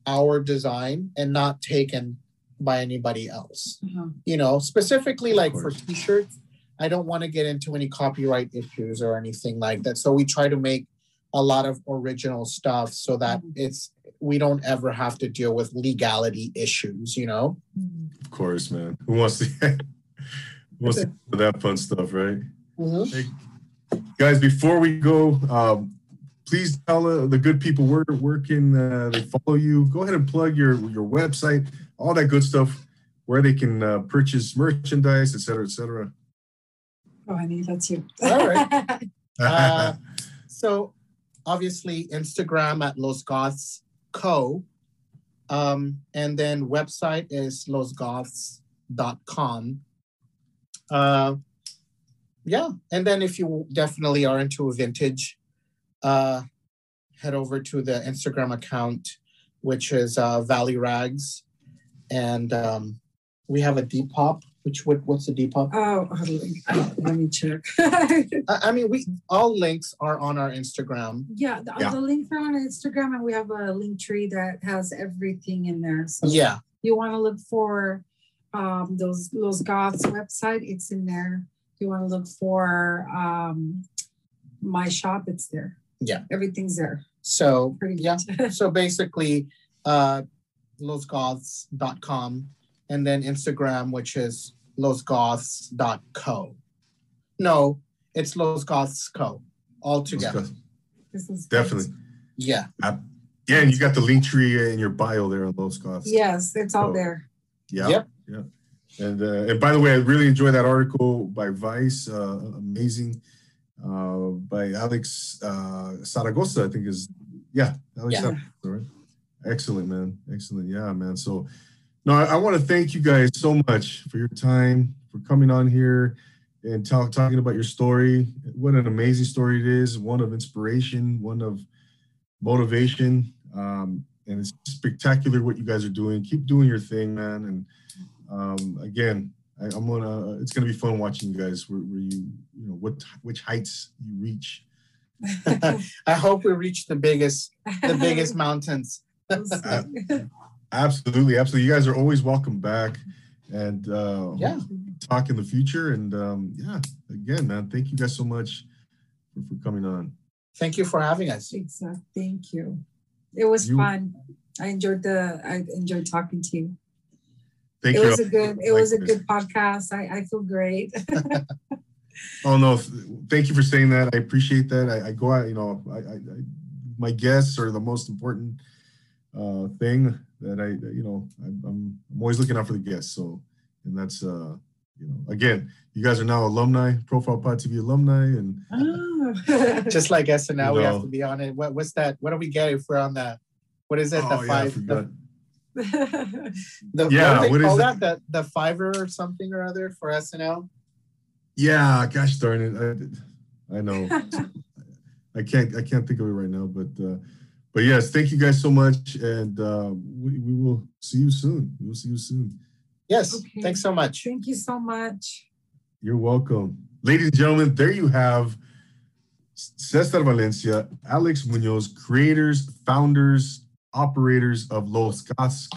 our design and not taken by anybody else. Uh-huh. you know specifically like for t-shirts i don't want to get into any copyright issues or anything like that. So we try to make a lot of original stuff so that Mhm. it's we don't ever have to deal with legality issues you know Mhm. of course, man. Who wants to? who wants to that fun stuff, right? Hey, guys, before we go, um, please tell uh, the good people where where can uh, they follow you. Go ahead and plug your your website, all that good stuff, where they can uh, purchase merchandise, et cetera, et cetera. Oh, honey, that's you. All right. Uh, so obviously Instagram at Los Goths Co. Um, and then website is losgoths.com. Uh, yeah, and then if you definitely are into a vintage, uh, head over to the Instagram account, which is uh, Valley Rags, and um, we have a Depop. Which what, what's the Depop? Oh, oh, let me check. I, I mean, we all links are on our Instagram. yeah, the, Yeah. the links are on Instagram, and we have a link tree that has everything in there. So Yeah, you want to look for um, those Los Goths website, it's in there. You want to look for um, my shop, it's there. Yeah. everything's there. So Pretty yeah. So basically, uh, losgoths.com and then Instagram, which is losgoths.co. No, it's losgoths co all together. This is Definitely. Yeah. Yeah, and you got the link tree in your bio there on Los Goths. Yes, it's all So- there. Yeah. Yep. Yeah. And uh, and by the way, I really enjoyed that article by Vice. Uh, amazing. Uh, by Alex uh, Saragossa, I think is yeah. Alex Yeah. Saragossa, right? Excellent, man. Excellent. Yeah, man. So no, I, I want to thank you guys so much for your time, for coming on here and talk, talking about your story. What an amazing story it is. One of inspiration, one of motivation. Um, and it's spectacular what you guys are doing. Keep doing your thing, man. And um, again, I, I'm gonna. It's gonna be fun watching you guys where, where you, you know, what which heights you reach. I hope we reach the biggest the biggest mountains. Absolutely, absolutely. You guys are always welcome back, and uh, Yeah. talk in the future. And um, yeah, again, man, thank you guys so much for, for coming on. Thank you for having us. Exactly. Thank you. It was You- fun. I enjoyed the. I enjoyed talking to you. Thank it you. was a good. It was a Likewise. good podcast. I, I feel great. Oh no, thank you for saying that. I appreciate that. I, I go out, you know, I, I, I my guests are the most important uh, thing that I, you know, I, I'm I'm always looking out for the guests. So, and that's uh, you know, again, you guys are now alumni, Profile Pod TV alumni, and Oh. Just like SNL, we have to be on it. What, what's that? What do we get if we're on the? What is it? oh, the yeah, I five. forgot. the, the, Yeah, What, do what they is call it? that? The the fiver or something or other for SNL. Yeah, gosh darn it, I, I know. I can't I can't think of it right now, but uh, but yes, thank you guys so much, and uh, we, we will see you soon. We will see you soon. Yes. Okay. Thanks so much. Thank you so much. You're welcome. Ladies and gentlemen, there you have Cesar Valencia, Alex Munoz, creators, founders, operators of Los Goths.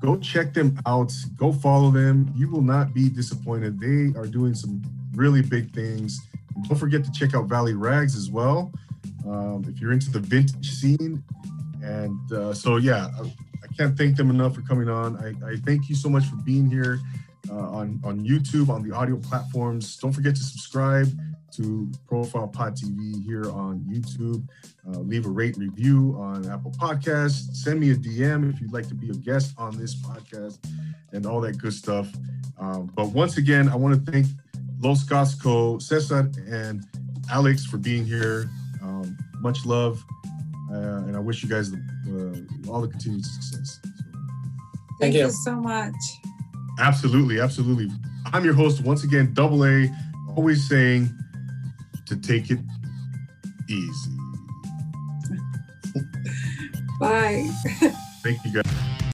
Go check them out. Go follow them. You will not be disappointed. They are doing some really big things. Don't forget to check out Valley Rags as well. Um, if you're into the vintage scene. And uh, so, yeah, I, I can't thank them enough for coming on. I, I thank you so much for being here uh, on, on YouTube, on the audio platforms. Don't forget to subscribe to Profile Pod TV here on YouTube. Uh, leave a rate review on Apple Podcasts. Send me a DM if you'd like to be a guest on this podcast and all that good stuff. Um, but once again, I want to thank Los Goths, Cesar, and Alex for being here. Um, much love, uh, and I wish you guys the, uh, all the continued success. So, Thank Thank you. you so much. Absolutely, absolutely. I'm your host once again, Double A, always saying to take it easy. Bye. Thank you guys.